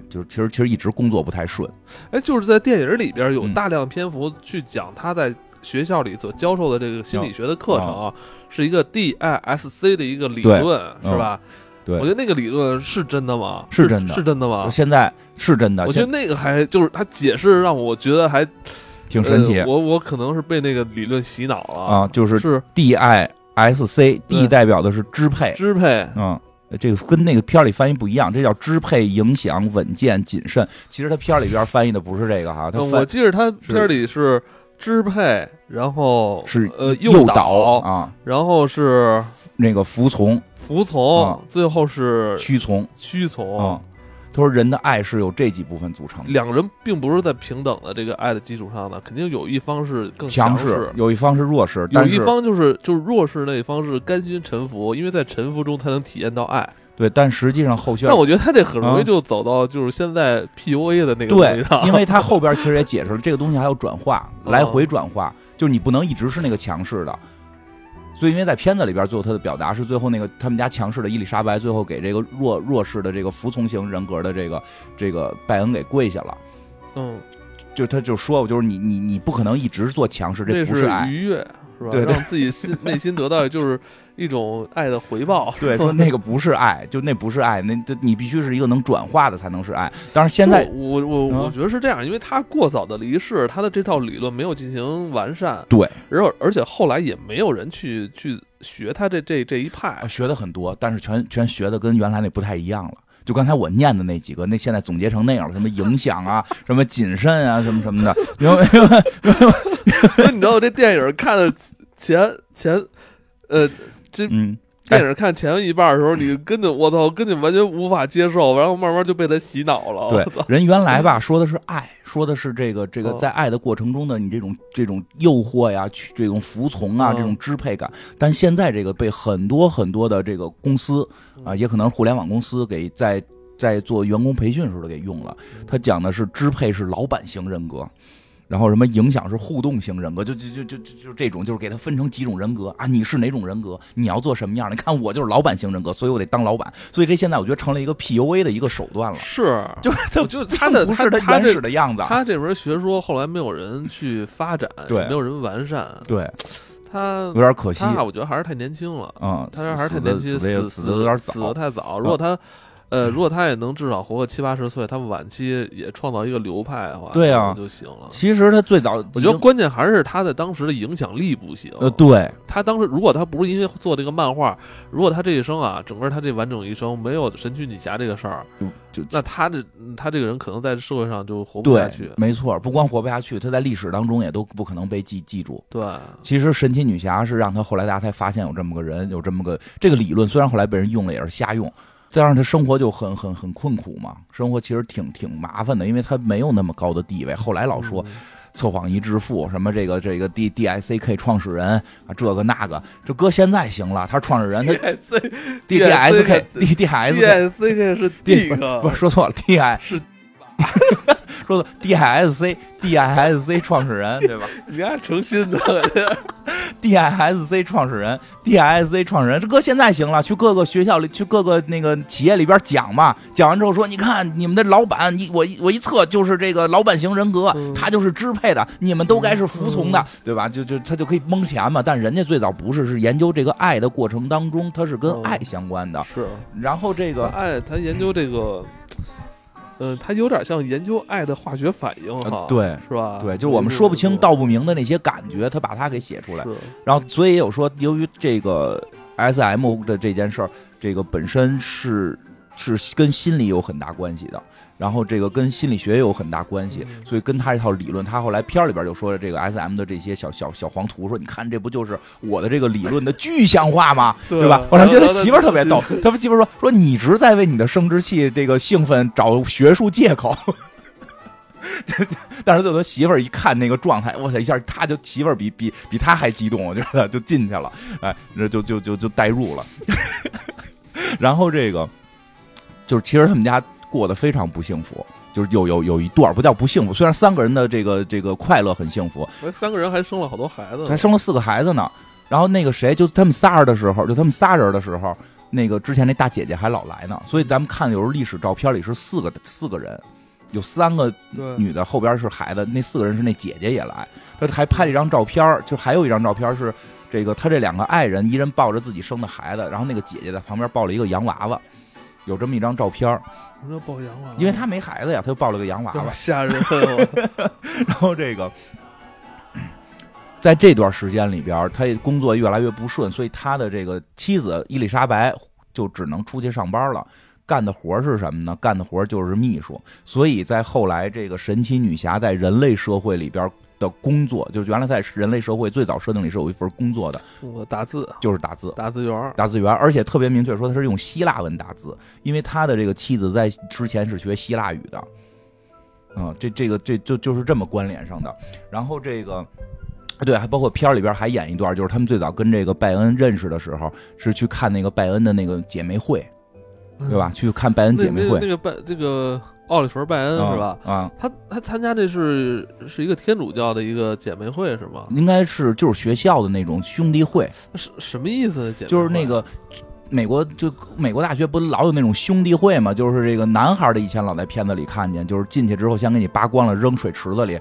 就是其实其实一直工作不太顺。哎，就是在电影里边有嗯大量篇幅去讲他在学校里所教授的这个心理学的课程啊，是一个 DISC 的一个理论，嗯是吧？对我觉得那个理论是真的吗？是真的是真的吗？现在是真的，我觉得那个还就是他解释让我觉得还挺神奇呃我我可能是被那个理论洗脑了啊，就是是 D I S C D 代表的是支配，支配，嗯。这个跟那个片儿里翻译不一样，这叫支配、影响、稳健、谨慎。其实他片儿里边翻译的不是这个哈，我记得他片儿里是支配，然后是呃诱导，啊，然后是那个服从、服从，啊最后是屈从屈从。啊。他说人的爱是由这几部分组成的，两人并不是在平等的这个爱的基础上的，肯定有一方是更强势，有一方是弱势，有一方就是就是弱势那一方是甘心臣服，因为在臣服中才能体验到爱。对，但实际上后续但我觉得他这很容易啊。就走到就是现在 PUA 的那个东对上，，因为他后边其实也解释了，这个东西还要转化，哦 来回转化，就是你不能一直是那个强势的。所以，因为在片子里边，最后他的表达是最后那个他们家强势的伊丽莎白，最后给这个弱弱势的这个服从型人格的这个这个拜恩给跪下了。嗯，就他就说，就是你你你不可能一直做强势，这不是。愉悦，是吧？对对让自己心内心得到就是一种爱的回报。对，说那个不是爱，就那不是爱，那这你必须是一个能转化的才能是爱。但是现在我我嗯我觉得是这样，因为他过早的离世，他的这套理论没有进行完善，对然后而且后来也没有人去去学他这这这一派啊，学的很多，但是全全学的跟原来那不太一样了。就刚才我念的那几个，那现在总结成那样了，什么影响啊，什么谨慎啊，什么什么的，因为因为所以你知道我这电影看的前前，呃，这嗯，电影看前一半的时候，你根本我操，跟你完全无法接受，然后慢慢就被他洗脑了。对，人原来吧说的是爱，说的是这个这个哦在爱的过程中的你这种这种诱惑呀，这种服从啊，嗯这种支配感。但现在这个被很多很多的这个公司啊，嗯也可能是互联网公司给在在做员工培训时候给用了。嗯他讲的是支配是老板型人格。然后什么影响是互动型人格，就就就就就就这种，就是给他分成几种人格啊，你是哪种人格，你要做什么样的？你看我就是老板型人格，所以我得当老板，所以这现在我觉得成了一个 PUA 的一个手段了。是，就是他我觉得他的不是他原始的样子。啊他这门学说后来没有人去发展，对也没有人完善，对，他有点可惜。他我觉得还是太年轻了，嗯，他还是太年轻，死的死死的有点早死的太早。如果他呃，如果他也能至少活个七八十岁，他晚期也创造一个流派的话，对啊就行了。其实他最早，我觉得关键还是他在当时的影响力不行。呃，对，他当时如果他不是因为做这个漫画，如果他这一生啊，整个他这完整一生没有神奇女侠这个事儿，就就那他这他这个人可能在社会上就活不下去，。没错，不光活不下去，他在历史当中也都不可能被记记住。对，其实神奇女侠是让他后来大家才发现有这么个人，有这么个这个理论，虽然后来被人用了也是瞎用。再让他生活就很很很困苦嘛，生活其实挺挺麻烦的，因为他没有那么高的地位。后来老说嗯测谎仪致富，什么这个这个 D D I C K 创始人啊，这个那个，这搁现在行了，他是创始人，他 D D S K D D S D K S C K 是 D 个不是说错了，D I 是 说的 D I S C D I S C 创始人对吧人家诚心的，？D I S C 创始人，D I S C 创始人，这哥现在行了，去各个学校里，去各个那个企业里边讲嘛，讲完之后说，你看你们的老板，你我我一测就是这个老板型人格，嗯他就是支配的，你们都该是服从的，嗯对吧？就就他就可以蒙钱嘛，但人家最早不是，是研究这个爱的过程当中，他是跟嗯爱相关的。是然后这个爱他研究这个，呃，他有点像研究爱的化学反应对是吧？对，就是我们说不清道不明的那些感觉，他把它给写出来。然后，所以也有说，由于这个 S M 的这件事儿，这个本身是是跟心理有很大关系的，然后这个跟心理学也有很大关系，嗯所以跟他这套理论，他后来片儿里边就说了这个 S M 的这些小小小黄图，说你看这不就是我的这个理论的具象化吗？对对吧？后来觉得他媳妇儿特别逗，他媳妇儿说说你一直在为你的生殖器这个兴奋找学术借口。但是最后他媳妇儿一看那个状态，我操，一下他就媳妇儿比比比他还激动，我觉得就进去了，哎，这就就就就代入了。然后这个就是其实他们家过得非常不幸福，就是有有有一段儿不叫不幸福，虽然三个人的这个这个快乐很幸福，三个人还生了好多孩子呢，还生了四个孩子呢。然后那个谁，就他们仨人的时候，就他们仨人的时候，那个之前那大姐姐还老来呢。所以咱们看有时候历史照片里是四个四个人，有三个女的，后边是孩子，那四个人是那姐姐也来。他还拍了一张照片，就还有一张照片是这个他这两个爱人，一人抱着自己生的孩子，然后那个姐姐在旁边抱了一个洋娃娃，有这么一张照片，什么叫抱羊啊？因为他没孩子呀，他就抱了个洋娃娃。吓人，我然后这个，在这段时间里边，他也工作越来越不顺，所以他的这个妻子伊丽莎白就只能出去上班了。干的活是什么呢？干的活就是秘书。所以在后来，这个神奇女侠在人类社会里边的工作，就是原来在人类社会最早设定里是有一份工作的，我打字就是打字。打字员，打字员，而且特别明确说他是用希腊文打字，因为他的这个妻子在之前是学希腊语的，嗯，这这个这就就是这么关联上的。然后这个，对，还包括片儿里边还演一段，就是他们最早跟这个拜恩认识的时候，是去看那个拜恩的那个姐妹会，对吧？去看拜恩姐妹会那那，个拜这个奥利弗拜恩是吧？啊，他他参加这是是一个天主教的一个姐妹会是吗？应该是就是学校的那种兄弟会，是什么意思？姐妹就是那个。美国就美国大学不老有那种兄弟会嘛？就是这个男孩的以前老在片子里看见，就是进去之后先给你扒光了扔水池子里，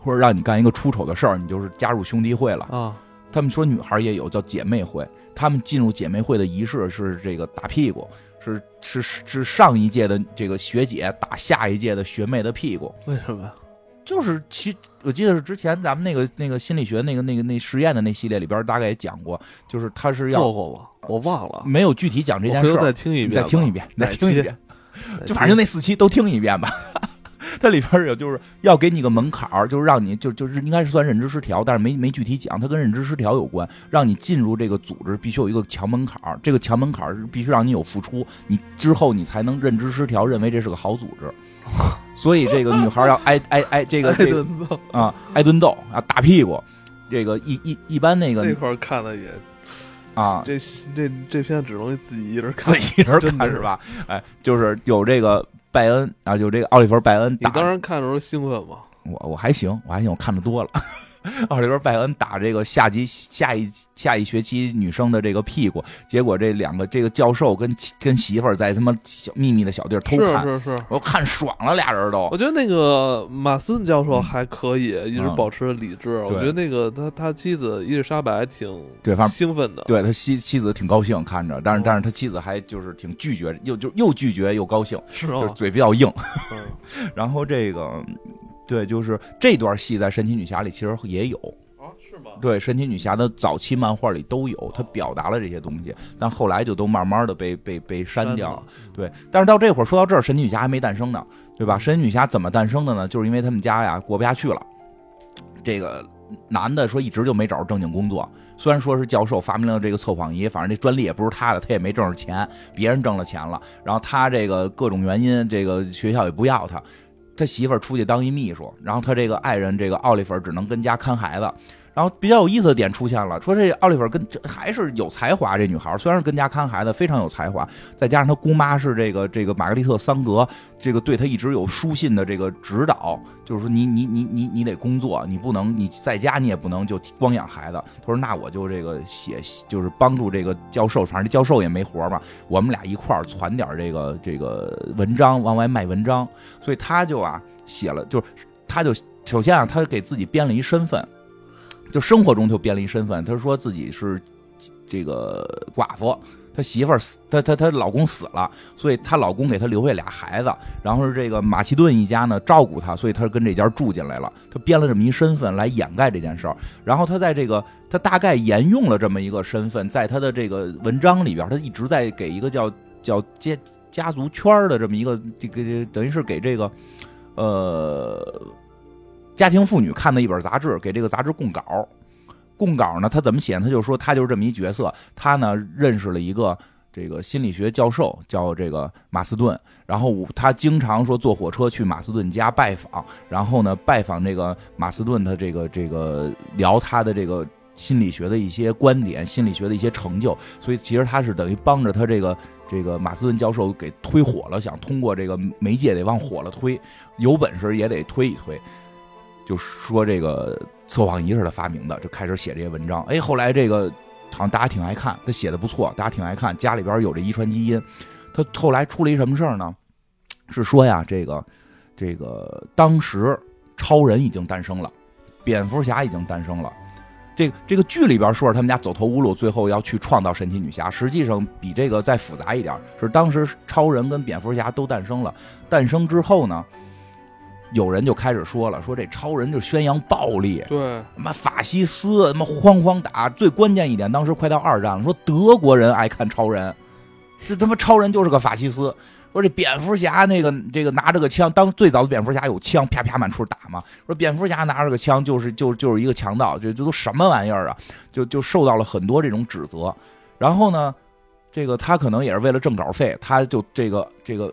或者让你干一个出丑的事儿，你就是加入兄弟会了。啊，他们说女孩也有叫姐妹会，他们进入姐妹会的仪式是这个打屁股，是是是上一届的这个学姐打下一届的学妹的屁股。为什么？就是其我记得是之前咱们那个那个心理学那个那个那实验的那系列里边大概也讲过，就是他是要做过吗？我忘了，没有具体讲这件事再听一遍，再听一遍，再听一遍，就反正就那四期都听一遍吧。它里边有就是要给你个门槛儿，就是让你就就是应该是算认知失调，但是没没具体讲，它跟认知失调有关，让你进入这个组织必须有一个强门槛儿，这个强门槛儿是必须让你有付出，你之后你才能认知失调，认为这是个好组织。所以这个女孩要挨挨挨这个这个顿揍啊挨顿揍啊打屁股，这个一一一般那个那块儿看的也啊这这这片只能自己一人看自，己一人看是吧？哎，就是有这个拜恩啊，就这个奥利弗拜恩打你当时看的时候兴奋吗？我我还行，我还行，我看的多了。奥利弗·拜恩打这个下级下一下一学期女生的这个屁股，结果这两个这个教授跟跟媳妇儿在他妈小秘密的小地儿偷看，是是是，我看爽了，俩人都我觉得那个马斯顿教授嗯还可以，一直嗯保持理智。我觉得那个他他妻子伊丽莎白挺对，反正兴奋的。对他妻妻子挺高兴看着，但是哦但是他妻子还就是挺拒绝，又就又拒绝又高兴，是就是？嘴比较硬。嗯 然后这个对，就是这段戏在神奇女侠里其实也有，啊，是吗？对，神奇女侠的早期漫画里都有，它表达了这些东西，但后来就都慢慢的被被被删掉了。对，但是到这会儿说到这儿，神奇女侠还没诞生呢，对吧？神奇女侠怎么诞生的呢？就是因为他们家呀过不下去了，这个男的说一直就没找着正经工作，虽然说是教授发明了这个测谎仪，反正这专利也不是他的，他也没挣着钱，别人挣了钱了，然后他这个各种原因，这个学校也不要他。他媳妇儿出去当一秘书，然后他这个爱人这个奥利弗只能跟家看孩子。然后比较有意思的点出现了，说这奥利弗跟这还是有才华，这女孩虽然是跟家看孩子，非常有才华，再加上她姑妈是这个这个玛格丽特桑格，这个对她一直有书信的这个指导，就是说你你你你你得工作，你不能你在家你也不能就光养孩子。他说那我就这个写就是帮助这个教授，反正教授也没活嘛，我们俩一块儿攒点这个这个文章往外卖文章，所以他就啊写了，就是他就首先啊他给自己编了一身份。就生活中就编了一身份，他说自己是这个寡妇，他媳妇儿死，他他他老公死了，所以她老公给她留下俩孩子，然后是这个马其顿一家呢照顾她，所以她跟这家住进来了。他编了这么一身份来掩盖这件事儿，然后他在这个他大概沿用了这么一个身份，在他的这个文章里边，他一直在给一个叫叫家家族圈的这么一个这个等于是给这个呃。家庭妇女看的一本杂志，给这个杂志供稿。供稿呢，他怎么写？他就说他就是这么一角色。他呢认识了一个这个心理学教授，叫这个马斯顿。然后他经常说坐火车去马斯顿家拜访，然后呢拜访这个马斯顿，他这个这个聊他的这个心理学的一些观点、心理学的一些成就。所以其实他是等于帮着他这个这个马斯顿教授给推火了，想通过这个媒介得往火了推，有本事也得推一推。就说这个测谎仪是他发明的，就开始写这些文章。哎，后来这个好像大家挺爱看，他写的不错，大家挺爱看。家里边有这遗传基因。他后来出了一什么事儿呢？是说呀，这个这个当时超人已经诞生了，蝙蝠侠已经诞生了。这个这个剧里边说是他们家走投无路，最后要去创造神奇女侠。实际上比这个再复杂一点，是当时超人跟蝙蝠侠都诞生了。诞生之后呢？有人就开始说了，说这超人就宣扬暴力，对，什么法西斯，什么哐哐打。最关键一点，当时快到二战了，说德国人爱看超人，这他妈超人就是个法西斯。说这蝙蝠侠那个这个拿着个枪，当最早的蝙蝠侠有枪，啪啪满处打嘛。说蝙蝠侠拿着个枪就是就就是一个强盗，这这都什么玩意儿啊？就就受到了很多这种指责。然后呢，这个他可能也是为了挣稿费，他就这个这个。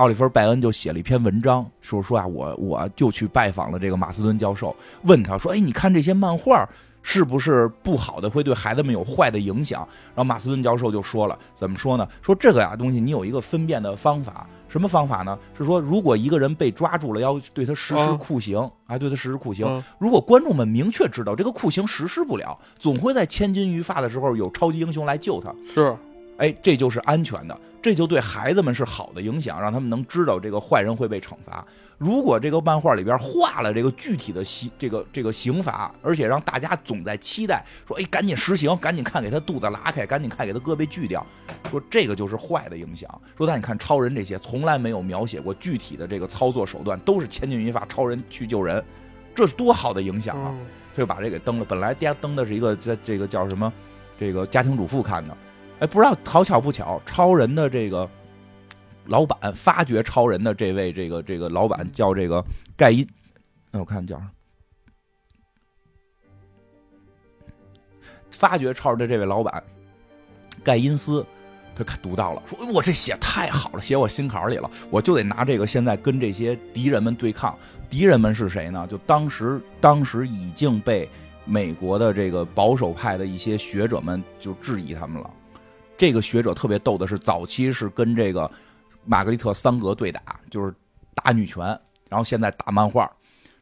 奥利弗·拜恩就写了一篇文章，说说啊，我我就去拜访了这个马斯顿教授，问他说，哎，你看这些漫画是不是不好的，会对孩子们有坏的影响？然后马斯顿教授就说了，怎么说呢？说这个呀东西你有一个分辨的方法，什么方法呢？是说如果一个人被抓住了，要对他实施酷刑，啊，对他实施酷刑。嗯如果观众们明确知道这个酷刑实施不了，总会在千钧一发的时候有超级英雄来救他。是哎，这就是安全的，这就对孩子们是好的影响，让他们能知道这个坏人会被惩罚。如果这个漫画里边画了这个具体的刑，这个这个刑罚，而且让大家总在期待说，哎，赶紧实行，赶紧看给他肚子拉开，赶紧看给他胳膊锯掉，说这个就是坏的影响。说但你看超人这些从来没有描写过具体的这个操作手段，都是千钧一发，超人去救人，这是多好的影响啊！就把这给登了。本来家登的是一个在这个叫什么，这个家庭主妇看的。哎，不知道好巧不巧，超人的这个老板发掘超人的这位这个这个老板叫这个盖因，那我看叫发掘超人的这位老板盖因斯，他看读到了，说我这写太好了，写我心坎里了，我就得拿这个现在跟这些敌人们对抗。敌人们是谁呢？就当时当时已经被美国的这个保守派的一些学者们就质疑他们了。这个学者特别逗的是，早期是跟这个玛格丽特·桑格对打，就是打女权，然后现在打漫画。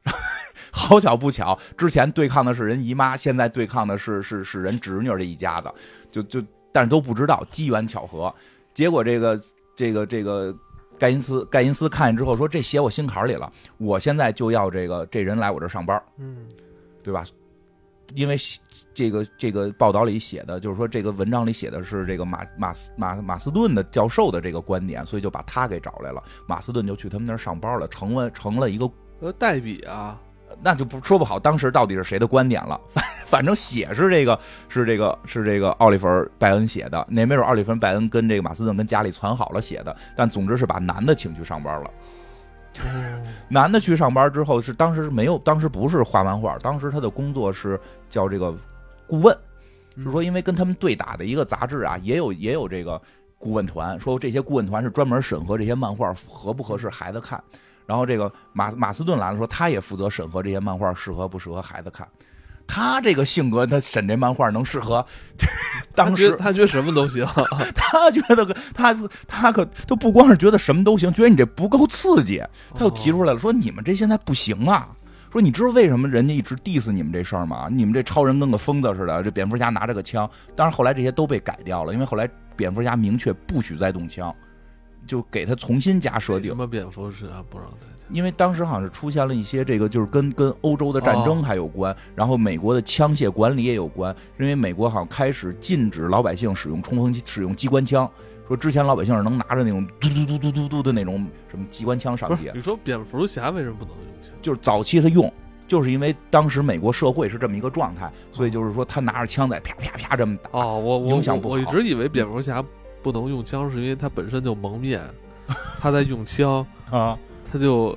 好巧不巧，之前对抗的是人姨妈，现在对抗的是是是人侄女这一家子，就就但是都不知道机缘巧合。结果这个这个这个盖因斯盖因斯看见之后说：“这写我心坎里了，我现在就要这个这人来我这上班。”嗯，对吧？因为。这个这个报道里写的，就是说这个文章里写的是这个马马斯马马斯顿的教授的这个观点，所以就把他给找来了。马斯顿就去他们那儿上班了，成了成了一个呃代笔啊，那就不说不好，当时到底是谁的观点了。反反正写是这个是这个是这个奥利弗·拜恩写的，那没准奥利弗·拜恩跟这个马斯顿跟家里传好了写的，但总之是把男的请去上班了。男的去上班之后是当时是没有，当时不是画漫画，当时他的工作是叫这个。顾问是说，因为跟他们对打的一个杂志啊，也有也有这个顾问团，说这些顾问团是专门审核这些漫画合不合适孩子看。然后这个马马斯顿来了，说他也负责审核这些漫画适合不适合孩子看。他这个性格，他审这漫画能适合？当时他觉得什么都行，他觉得他他可都不光是觉得什么都行，觉得你这不够刺激，他又提出来了，说你们这现在不行啊。说你知道为什么人家一直 diss 你们这事儿吗？你们这超人跟个疯子似的，这蝙蝠侠拿着个枪。当然后来这些都被改掉了，因为后来蝙蝠侠明确不许再动枪，就给他重新加设定。什么蝙蝠侠不让再因为当时好像是出现了一些这个，就是跟跟欧洲的战争还有关，然后美国的枪械管理也有关。因为美国好像开始禁止老百姓使用冲锋机、使用机关枪。说之前老百姓是能拿着那种嘟嘟嘟嘟嘟嘟的那种什么机关枪上街。你说蝙蝠侠为什么不能用枪？就是早期他用，就是因为当时美国社会是这么一个状态，所以就是说他拿着枪在啪啪啪这么打。哦，我影响不好。我一直以为蝙蝠侠不能用枪，是因为他本身就蒙面，他在用枪 啊，他就。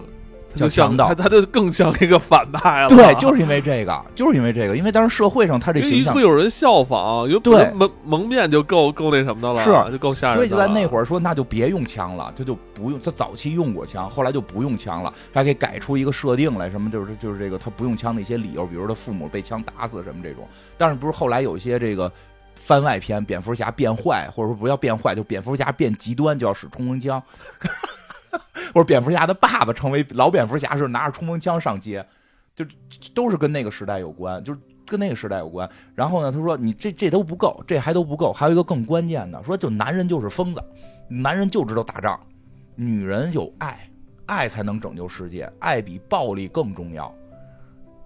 就强盗，他他就更像一个反派了。对，就是因为这个，就是因为这个，因为当时社会上他这形象会有人效仿，有对蒙蒙面就够够那什么的了，是就够吓人。所以就在那会儿说，那就别用枪了，他就不用。他早期用过枪，后来就不用枪了，还给改出一个设定来，什么就是就是这个他不用枪的一些理由，比如他父母被枪打死什么这种。但是不是后来有一些这个番外篇，蝙蝠侠变坏，或者说不要变坏，就蝙蝠侠变极端，就要使冲锋枪。或者蝙蝠侠的爸爸成为老蝙蝠侠时拿着冲锋枪上街，就都是跟那个时代有关，就是跟那个时代有关。然后呢，他说你这这都不够，这还都不够，还有一个更关键的，说就男人就是疯子，男人就知道打仗，女人有爱，爱才能拯救世界，爱比暴力更重要，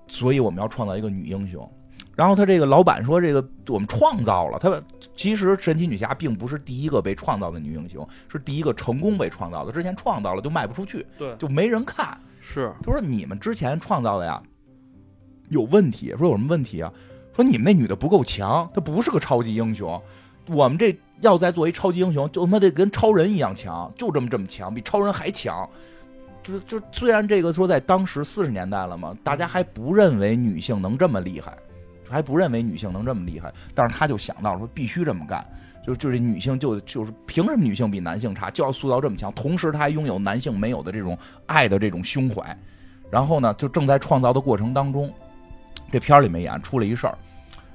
所以我们要创造一个女英雄。然后他这个老板说：“这个我们创造了他，其实神奇女侠并不是第一个被创造的女英雄，是第一个成功被创造的。之前创造了就卖不出去，对，就没人看。是他说你们之前创造的呀有问题，说有什么问题啊？说你们那女的不够强，她不是个超级英雄。我们这要再做一超级英雄，就他妈得跟超人一样强，就这么这么强，比超人还强。就就虽然这个说在当时四十年代了嘛，大家还不认为女性能这么厉害。”还不认为女性能这么厉害，但是他就想到说必须这么干，就就是女性就就是凭什么女性比男性差，就要塑造这么强，同时他还拥有男性没有的这种爱的这种胸怀，然后呢，就正在创造的过程当中，这片儿里没演出了一事儿，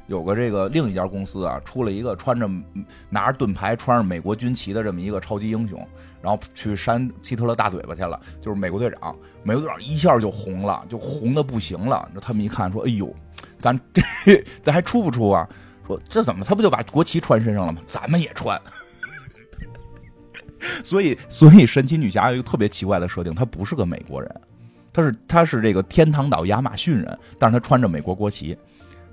有个这个另一家公司啊，出了一个穿着 拿着盾牌、穿着美国军旗的这么一个超级英雄，然后去扇希特勒大嘴巴去了，就是美国队长，美国队长一下就红了，就红的不行了，他们一看说，哎呦。咱这咱还出不出啊？说这怎么他不就把国旗穿身上了吗？咱们也穿，所以所以神奇女侠有一个特别奇怪的设定，她不是个美国人，她是她是这个天堂岛亚马逊人，但是她穿着美国国旗，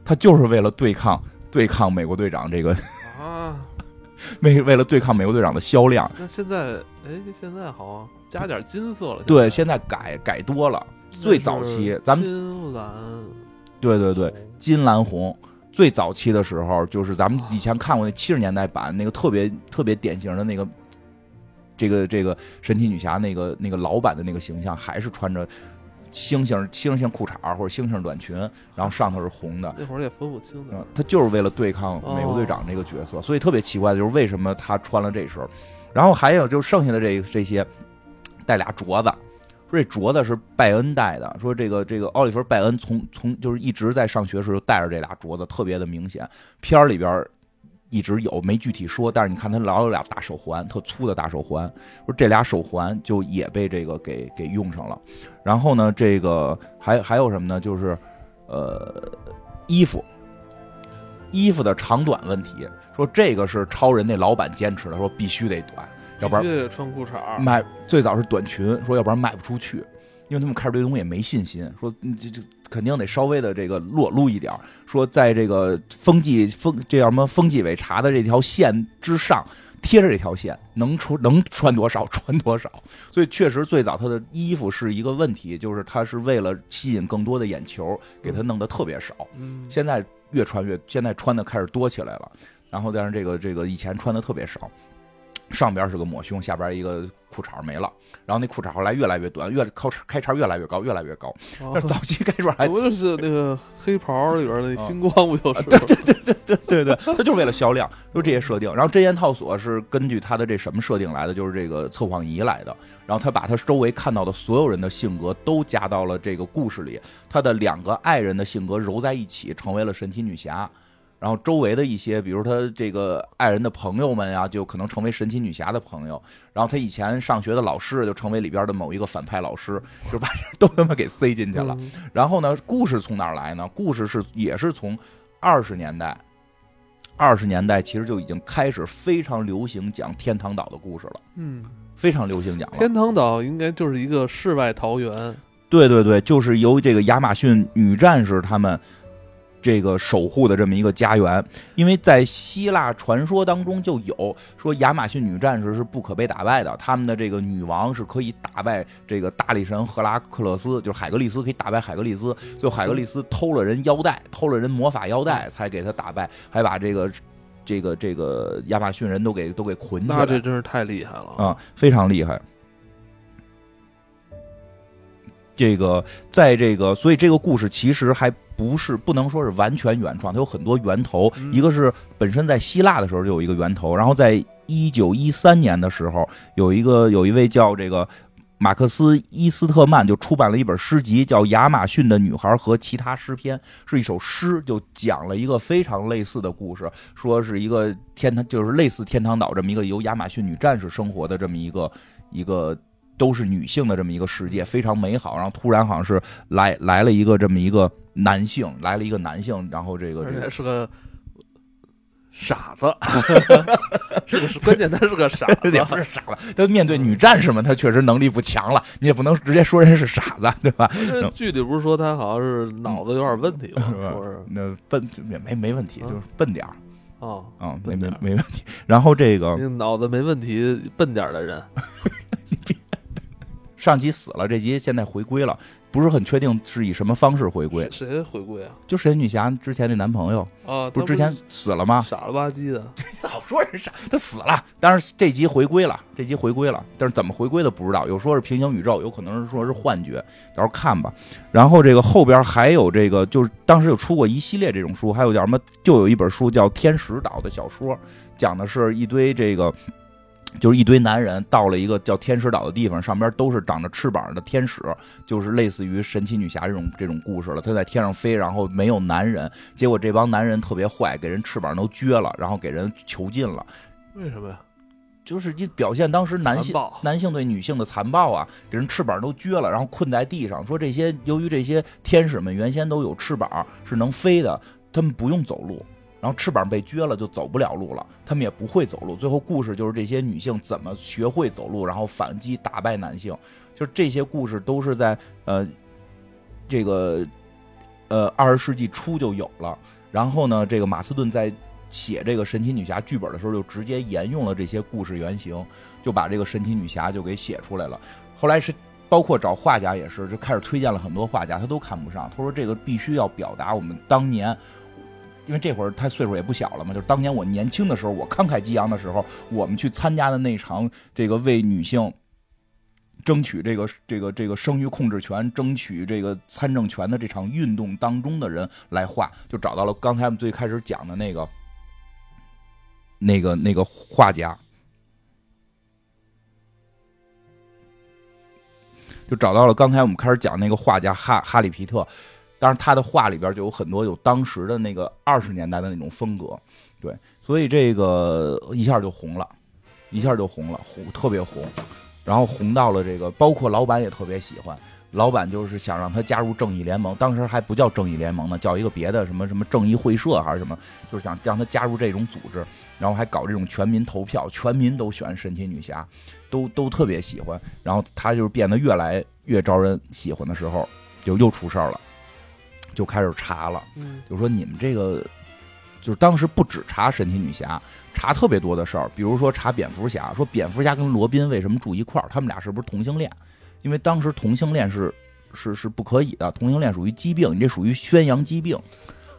她就是为了对抗对抗美国队长这个啊，为为了对抗美国队长的销量。那现在哎，现在好像加点金色了。对，现现在改改多了。最早期咱们金蓝，对对对，金蓝红。最早期的时候，就是咱们以前看过那七十年代版那个特别特别典型的那个，这个这个神奇女侠那个那个老版的那个形象，还是穿着星星星星裤衩或者星星短裙，然后上头是红的。那会儿也分不清的。嗯，他就是为了对抗美国队长这个角色，所以特别奇怪的就是为什么他穿了这身。然后还有就剩下的这这些带俩镯子。说这镯子是拜恩戴的，说这个这个奥利弗拜恩从从就是一直在上学时候戴着这俩镯子，特别的明显。片儿里边一直有，没具体说，但是你看他老有俩大手环，特粗的大手环。说这俩手环就也被这个给给用上了。然后呢，这个还还有什么呢？就是呃衣服，衣服的长短问题。说这个是超人那老板坚持的，说必须得短。要不然穿裤衩卖最早是短裙，说要不然卖不出去，因为他们开始对东西也没信心，说这这肯定得稍微的这个裸露一点，说在这个风纪风这叫什么风纪委查的这条线之上贴着这条线，能出能穿多少 穿多少，所以确实最早他的衣服是一个问题，就是他是为了吸引更多的眼球，给他弄得特别少。嗯，现在越穿越，现在穿的开始多起来了，然后但是这个这个以前穿的特别少。上边是个抹胸，下边一个裤衩没了，然后那裤衩后来越来越短，越靠开叉越来越高，越来越高。那早期开衩还 不就是那个黑袍里边的星光不就是？对对对对对对对，他就是为了销量，就这些设定。然后真言套索是根据他的这什么设定来的？就是这个测谎仪来的。然后他把他周围看到的所有人的性格都加到了这个故事里，他的两个爱人的性格揉在一起，成为了神奇女侠。然后周围的一些，比如他这个爱人的朋友们呀，就可能成为神奇女侠的朋友。然后他以前上学的老师就成为里边的某一个反派老师，就把都他妈给塞进去了。然后呢，故事从哪儿来呢？故事是也是从二十年代，二十年代其实就已经开始非常流行讲天堂岛的故事了。嗯，非常流行讲了。天堂岛应该就是一个世外桃源。对对对，就是由这个亚马逊女战士他们。这个守护的这么一个家园，因为在希腊传说当中就有说亚马逊女战士是不可被打败的，他们的这个女王是可以打败这个大力神赫拉克勒斯，就是海格力斯可以打败海格力斯，最后海格力斯偷了人腰带，偷了人魔法腰带才给他打败，还把这个这个这个亚马逊人都给都给捆起来，那这真是太厉害了。啊，非常厉害。这个在这个，所以这个故事其实还不是不能说是完全原创，它有很多源头。一个是本身在希腊的时候就有一个源头，然后在一九一三年的时候，有一个有一位叫这个马克思伊斯特曼就出版了一本诗集，叫《亚马逊的女孩和其他诗篇》，是一首诗，就讲了一个非常类似的故事，说是一个天堂，就是类似天堂岛这么一个由亚马逊女战士生活的这么一个一个。都是女性的这么一个世界，非常美好。然后突然好像是来来了一个这么一个男性，来了一个男性，然后这个这个是个傻子，是个关键他是个傻子，也不是傻子。他面对女战士们，他确实能力不强了，你也不能直接说人是傻子，对吧？剧里不是说他好像是脑子有点问题吗？说是那笨也没没问题，就是笨点儿。哦，嗯，没没没问题。然后这个脑子没问题、笨点的人。上集死了，这集现在回归了，不是很确定是以什么方式回归。谁回归啊？就神女侠之前那男朋友啊，不是之前死了吗？傻了吧唧的，老说人傻，他死了。但是这集回归了，这集回归了，但是怎么回归的不知道。有说是平行宇宙，有可能是说是幻觉，到时候看吧。然后这个后边还有这个，就是当时有出过一系列这种书，还有叫什么？就有一本书叫《天使岛》的小说，讲的是一堆这个。就是一堆男人到了一个叫天使岛的地方，上边都是长着翅膀的天使，就是类似于神奇女侠这种这种故事了。他在天上飞，然后没有男人，结果这帮男人特别坏，给人翅膀都撅了，然后给人囚禁了。为什么呀？就是你表现当时男性男性对女性的残暴啊，给人翅膀都撅了，然后困在地上。说这些由于这些天使们原先都有翅膀，是能飞的，他们不用走路。然后翅膀被撅了，就走不了路了。他们也不会走路。最后故事就是这些女性怎么学会走路，然后反击打败男性。就这些故事都是在呃这个呃二十世纪初就有了。然后呢，这个马斯顿在写这个神奇女侠剧本的时候，就直接沿用了这些故事原型，就把这个神奇女侠就给写出来了。后来是。包括找画家也是，就开始推荐了很多画家，他都看不上。他说这个必须要表达我们当年，因为这会儿他岁数也不小了嘛，就是当年我年轻的时候，我慷慨激昂的时候，我们去参加的那场这个为女性争取这个这个这个生育控制权、争取这个参政权的这场运动当中的人来画，就找到了刚才我们最开始讲的那个那个那个画家。就找到了刚才我们开始讲那个画家哈哈里皮特，当然他的画里边就有很多有当时的那个二十年代的那种风格，对，所以这个一下就红了，一下就红了，红特别红，然后红到了这个，包括老板也特别喜欢，老板就是想让他加入正义联盟，当时还不叫正义联盟呢，叫一个别的什么什么正义会社还是什么，就是想让他加入这种组织，然后还搞这种全民投票，全民都选神奇女侠。都都特别喜欢，然后他就变得越来越招人喜欢的时候，就又出事儿了，就开始查了，就说你们这个，就是当时不止查神奇女侠，查特别多的事儿，比如说查蝙蝠侠，说蝙蝠侠跟罗宾为什么住一块儿，他们俩是不是同性恋？因为当时同性恋是是是不可以的，同性恋属于疾病，你这属于宣扬疾病。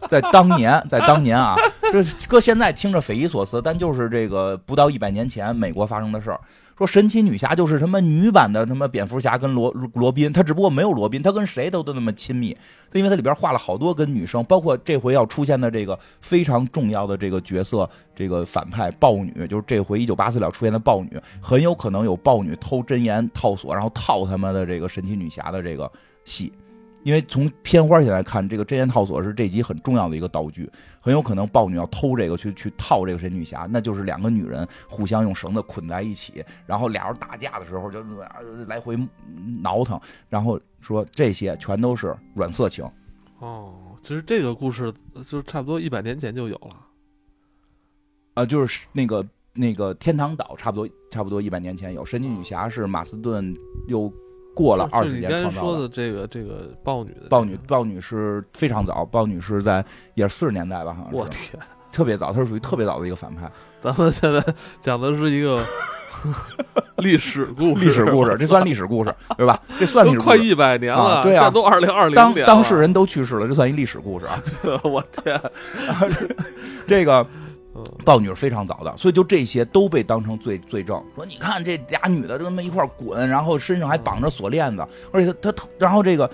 在当年，在当年啊，这搁现在听着匪夷所思，但就是这个不到一百年前美国发生的事儿。说神奇女侠就是什么女版的什么蝙蝠侠跟罗罗宾，她只不过没有罗宾，她跟谁都都那么亲密。因为它里边画了好多跟女生，包括这回要出现的这个非常重要的这个角色，这个反派豹女，就是这回一九八四了出现的豹女，很有可能有豹女偷真言套索，然后套他们的这个神奇女侠的这个戏。因为从片花现在看，这个真言套索是这集很重要的一个道具，很有可能豹女要偷这个去去套这个神女侠，那就是两个女人互相用绳子捆在一起，然后俩人打架的时候就来回挠腾，然后说这些全都是软色情。哦，其实这个故事就差不多一百年前就有了，啊，就是那个那个天堂岛，差不多差不多一百年前有神奇女侠是马斯顿又。过了二十年，创造说的这个这个豹女的豹女豹女是非常早，豹女是在也是四十年代吧，好像是。我天，特别早，她是属于特别早的一个反派。咱们现在讲的是一个 历史故事历史故事，这算历史故事对吧？这算历史 快一百年了，对啊，都二零二零当当事人都去世了，这算一历史故事啊！我天，这个。豹女是非常早的，所以就这些都被当成罪罪证。说你看这俩女的这么一块滚，然后身上还绑着锁链子，而且她她，然后这个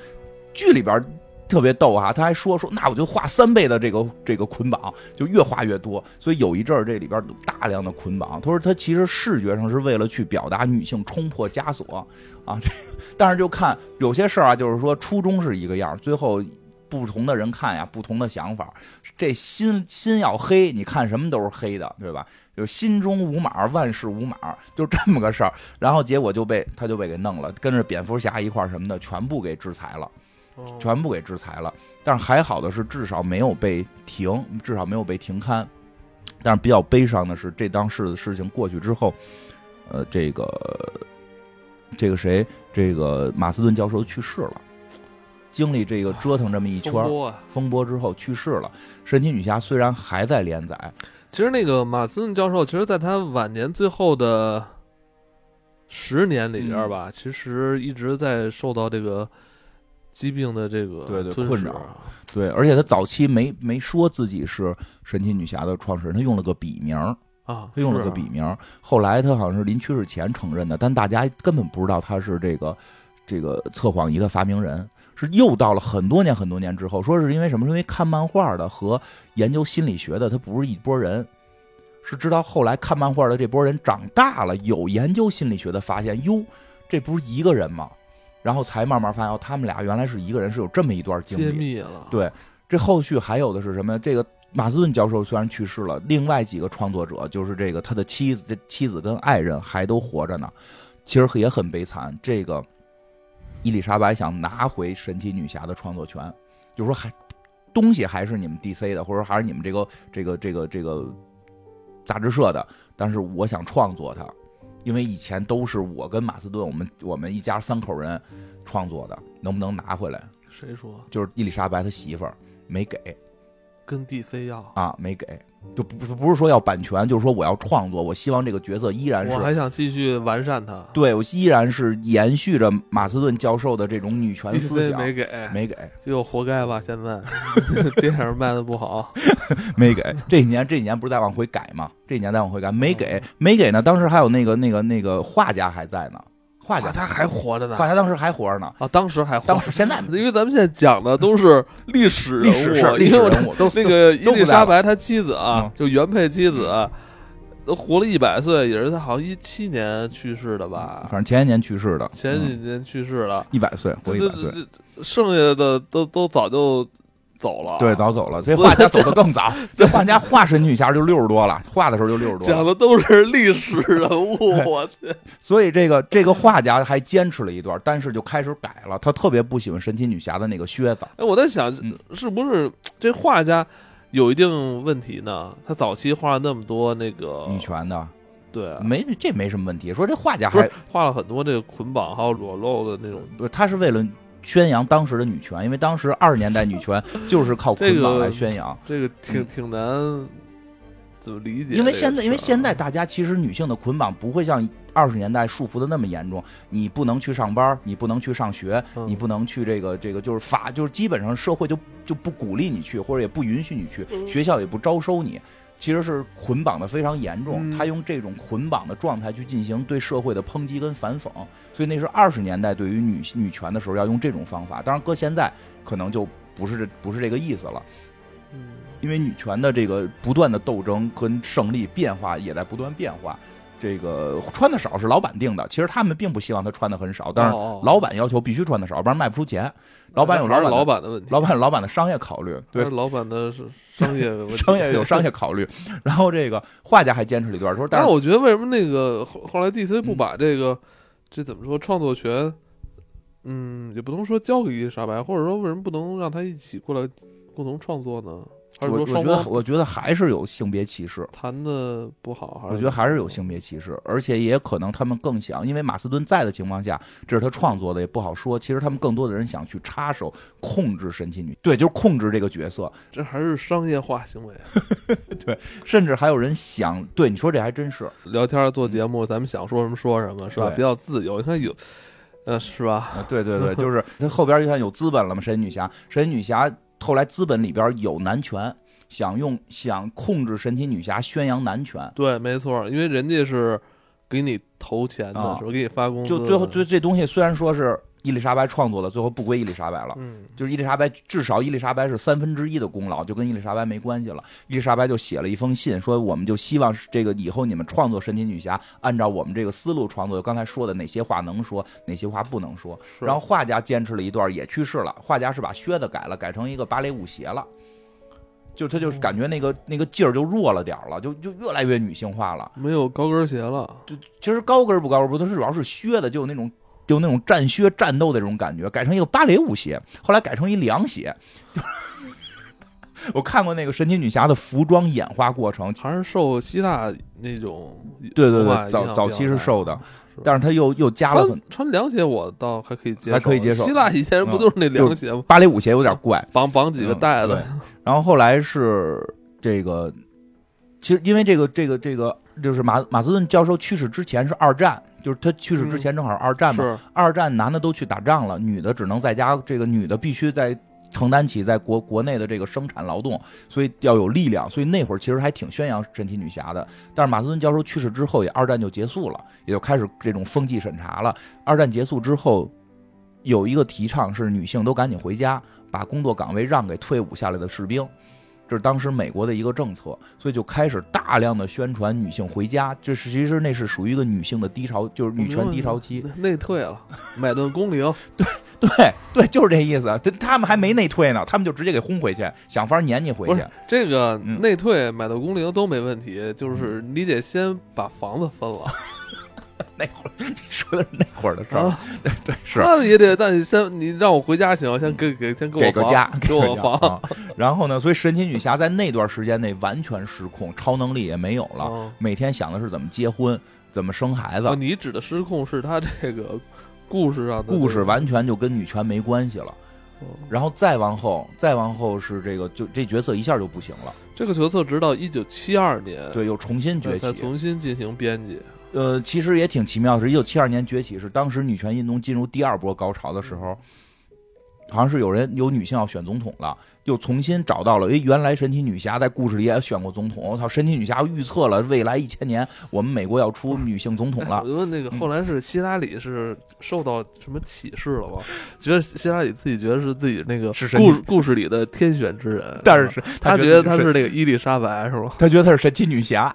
剧里边特别逗哈，他还说说那我就画三倍的这个这个捆绑，就越画越多。所以有一阵儿这里边大量的捆绑。他说他其实视觉上是为了去表达女性冲破枷锁啊，但是就看有些事儿啊，就是说初衷是一个样，最后。不同的人看呀，不同的想法。这心心要黑，你看什么都是黑的，对吧？就是心中无码，万事无码，就这么个事儿。然后结果就被他就被给弄了，跟着蝙蝠侠一块儿什么的，全部给制裁了，全部给制裁了。但是还好的是，至少没有被停，至少没有被停刊。但是比较悲伤的是，这当事的事情过去之后，呃，这个这个谁，这个马斯顿教授去世了。经历这个折腾这么一圈风波之后去世了。神奇女侠虽然还在连载，其实那个马斯顿教授，其实在他晚年最后的十年里边吧，其实一直在受到这个疾病的这个对对困扰。对，而且他早期没没说自己是神奇女侠的创始人，他用了个笔名啊，他用了个笔名。后来他好像是临去世前承认的，但大家根本不知道他是这个这个测谎仪的发明人。是又到了很多年很多年之后，说是因为什么？是因为看漫画的和研究心理学的，他不是一拨人。是直到后来看漫画的这波人长大了，有研究心理学的发现，哟，这不是一个人吗？然后才慢慢发现，哦他们俩原来是一个人，是有这么一段经历。揭秘了。对，这后续还有的是什么？这个马斯顿教授虽然去世了，另外几个创作者，就是这个他的妻子、这妻子跟爱人还都活着呢，其实也很悲惨。这个。伊丽莎白想拿回神奇女侠的创作权，就是说还东西还是你们 DC 的，或者还是你们这个这个这个这个杂志社的，但是我想创作它，因为以前都是我跟马斯顿，我们我们一家三口人创作的，能不能拿回来？谁说就是伊丽莎白她媳妇儿没给跟 DC 要？啊，没给，就不不不是说要版权，就是说我要创作，我希望这个角色依然是我还想继续完善它。对我依然是延续着马斯顿教授的这种女权思想，没给，没给，就活该吧。现在 电影卖的不好，没给。这几年这几年不是在往回改吗？这几年在往回改，没给，没给呢。当时还有那个那个那个画家还在呢，画家画家还活着呢。画家当时还活着呢。啊，当时还活着当时现在因为咱们现在讲的都是历史人物历史是历史人物，都那个伊丽莎白她妻子啊嗯，就原配妻子，都活了一百岁，也是他好像一七年去世的吧反，正前些年去世的，前几嗯年去世了，一百岁，活一这百岁，这剩下的都都早就走了，对，早走了。这画家走的更早，这画家画神奇女侠就六十多了，画的时候就六十多了。讲的都是历史人物，我天，所以这个这个画家还坚持了一段，但是就开始改了。他特别不喜欢神奇女侠的那个靴子，哎，我在想嗯，是不是这画家有一定问题呢？他早期画了那么多那个女，权的对啊，没这没什么问题。说这画家还画了很多这个捆绑还有裸露的那种，不是他是为了宣扬当时的女权，因为当时二十年代女权 就是靠捆绑来宣扬。这个挺挺难怎么理解？因为现在，因为现在大家其实女性的捆绑不会像二十年代束缚的那么严重，你不能去上班，你不能去上学，嗯你不能去这个这个，就是法，就是基本上社会就就不鼓励你去，或者也不允许你去，嗯学校也不招收你。其实是捆绑的非常严重，嗯他用这种捆绑的状态去进行对社会的抨击跟反讽，所以那是二十年代对于女女权的时候要用这种方法。当然，搁现在可能就不是这不是这个意思了。嗯因为女权的这个不断的斗争跟胜利变化也在不断变化。这个穿的少是老板定的，其实他们并不希望他穿的很少，但是老板要求必须穿的少，不然卖不出钱。老板有老板的老板的问题，老板有老板的商业考虑，对，老板的是商业商业有商业考虑。然后这个画家还坚持了一段说，但是我觉得为什么那个后后来 DC 不嗯把这个、这怎么说创作权，嗯，也不能说交给伊丽莎白，或者说为什么不能让他一起过来共同创作呢？还是我我觉得我觉得还是有性别歧视。谈的不好？还是我觉得还是有性别歧视，而且也可能他们更想，因为马斯顿在的情况下，这是他创作的，也不好说。其实他们更多的人想去插手控制神奇女，对，就是控制这个角色，这还是商业化行为。对甚至还有人想，对你说这还真是，聊天做节目，咱们想说什么说什么，是吧？比较自由。你看有，呃，是吧？啊，对对对，就是他后边就像有资本了嘛，神奇女侠，神奇女侠后来资本里边有男权，想用想控制神奇女侠，宣扬男权，对，没错，因为人家是给你投钱的，啊是吧？给你发工资，就最后对这东西虽然说是伊丽莎白创作的，最后不归伊丽莎白了。嗯，就是伊丽莎白，至少伊丽莎白是三分之一的功劳，就跟伊丽莎白没关系了。伊丽莎白就写了一封信，说我们就希望这个以后你们创作神奇女侠，按照我们这个思路创作。刚才说的哪些话能说，哪些话不能说。是然后画家坚持了一段，也去世了。画家是把靴子改了，改成一个芭蕾舞鞋了。就他就是感觉那个那个劲儿就弱了点儿了，就就越来越女性化了。没有高跟鞋了。就其实高跟儿不高不，它是主要是靴子，就有那种就有那种战靴战斗的这种感觉，改成一个芭蕾舞鞋，后来改成一凉鞋。就 我看过那个神奇女侠的服装演化过程，还是受希腊那种对对对，早早期是受的，是。但是他又又加了穿穿凉鞋，我倒还可以接受，还可以接受。希腊以前不都是那凉鞋吗？芭蕾舞鞋有点怪，绑绑几个带子。嗯，然后后来是这个，其实因为这个这个这个就是马马斯顿教授去世之前是二战，就是他去世之前正好是二战嘛，是二战男的都去打仗了，女的只能在家，这个女的必须在承担起在国国内的这个生产劳动，所以要有力量。所以那会儿其实还挺宣扬神奇女侠的。但是马斯顿教授去世之后，也二战就结束了，也就开始这种风纪审查了。二战结束之后，有一个提倡是女性都赶紧回家，把工作岗位让给退伍下来的士兵。这是当时美国的一个政策，所以就开始大量的宣传女性回家，这是其实那是属于一个女性的低潮，就是女权低潮期。内退了，买顿工龄，对对对，就是这意思。他他们还没内退呢，他们就直接给轰回去，想法撵你回去。这个嗯内退、买到工龄都没问题，就是你得先把房子分了，那会儿你说的是那会儿的事儿，啊，对对是。那也得，那你先你让我回家行，先给给先给我给个家，给我个房，啊。然后呢，所以神奇女侠在那段时间内完全失控，超能力也没有了，哦每天想的是怎么结婚，怎么生孩子哦，，你指的失控是她这个故事上的故事完全就跟女权没关系了。哦然后再往后，再往后是这个，就这角色一下就不行了，这个角色直到一九七二年对，又重新崛才起。重新进行编辑。呃，其实也挺奇妙的是，一九七二年崛起是当时女权运动进入第二波高潮的时候，好像是有人有女性要选总统了，又重新找到了，诶，原来神奇女侠在故事里也选过总统，我操，神奇女侠预测了未来一千年我们美国要出女性总统哎了我，就问那个后来是希拉里是受到什么启示了吗？觉得希拉里自己觉得是自己那个是神故故事里的天选之人，但是是他觉得他是那个伊丽莎白是吗？他觉得他是神奇女侠，哦，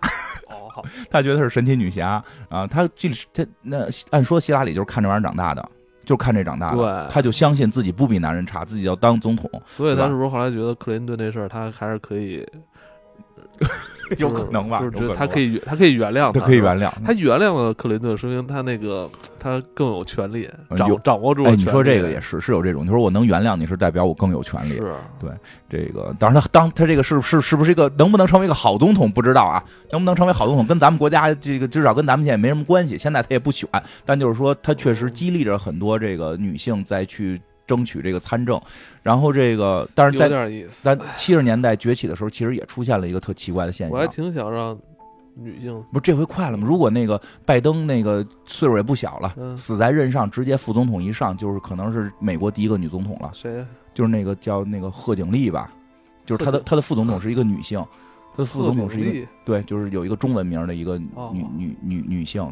好 他觉得她是神奇女侠啊，他这他那按说希拉里就是看这玩意儿长大的。就看这长大的，对他就相信自己不比男人差，自己要当总统，所以他是不是后来觉得克林顿这事儿他还是可以，有可能吧？他可以，他可以原谅他他，可以原谅他原谅了克林顿，说明他那个他更有权利，掌握住你说这个也是是有这种，你说我能原谅你是代表我更有权利。是这个，当然他当他这个是是是不是一个能不能成为一个好总统不知道啊？能不能成为好总统跟咱们国家这个至少跟咱们现在没什么关系。现在他也不选，但就是说他确实激励着很多这个女性再去争取这个参政。然后这个，但是有在。咱七十年代崛起的时候，其实也出现了一个特奇怪的现象我还。挺想让女性不是这回快了吗？如果那个拜登那个岁数也不小了，嗯死在任上，直接副总统一上，就是可能是美国第一个女总统了。谁就是那个叫那个贺锦丽吧，就是她的贺锦她的副总统是一个女性，她的副总统是一个对，就是有一个中文名的一个女、哦女女女性哦。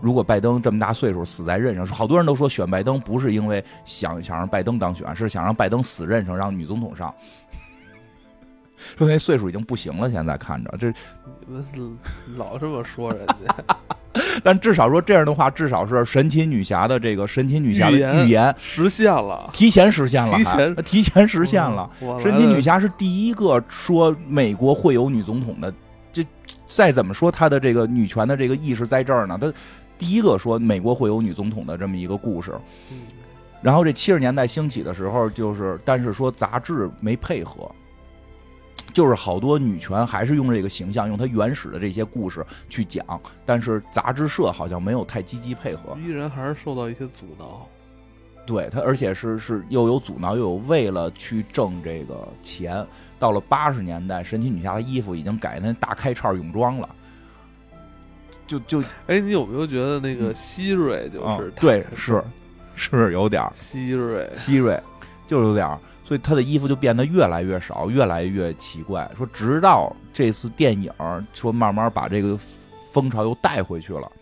如果拜登这么大岁数死在任上，好多人都说选拜登不是因为想想让拜登当选，是想让拜登死任上，让女总统上。说那岁数已经不行了，现在看着这，老这么说人家，但至少说这样的话，至少是神奇女侠的这个神奇女侠的预言预言实现了。提前实现了，提前提前实现了。神奇女侠是第一个说美国会有女总统的，这再怎么说她的这个女权的这个意识在这儿呢，她第一个说美国会有女总统的这么一个故事。嗯然后这七十年代兴起的时候，就是但是说杂志没配合，就是好多女权还是用这个形象，用它原始的这些故事去讲，但是杂志社好像没有太积极配合。依然还是受到一些阻挠。对他，而且是是又有阻挠，又有为了去挣这个钱。到了八十年代，神奇女侠的衣服已经改那大开叉泳装了，就就哎，你有没有觉得那个希瑞就啊是他对是是有点希瑞？希瑞，就是有点儿，所以他的衣服就变得越来越少，越来越奇怪。说直到这次电影说慢慢把这个风潮又带回去了。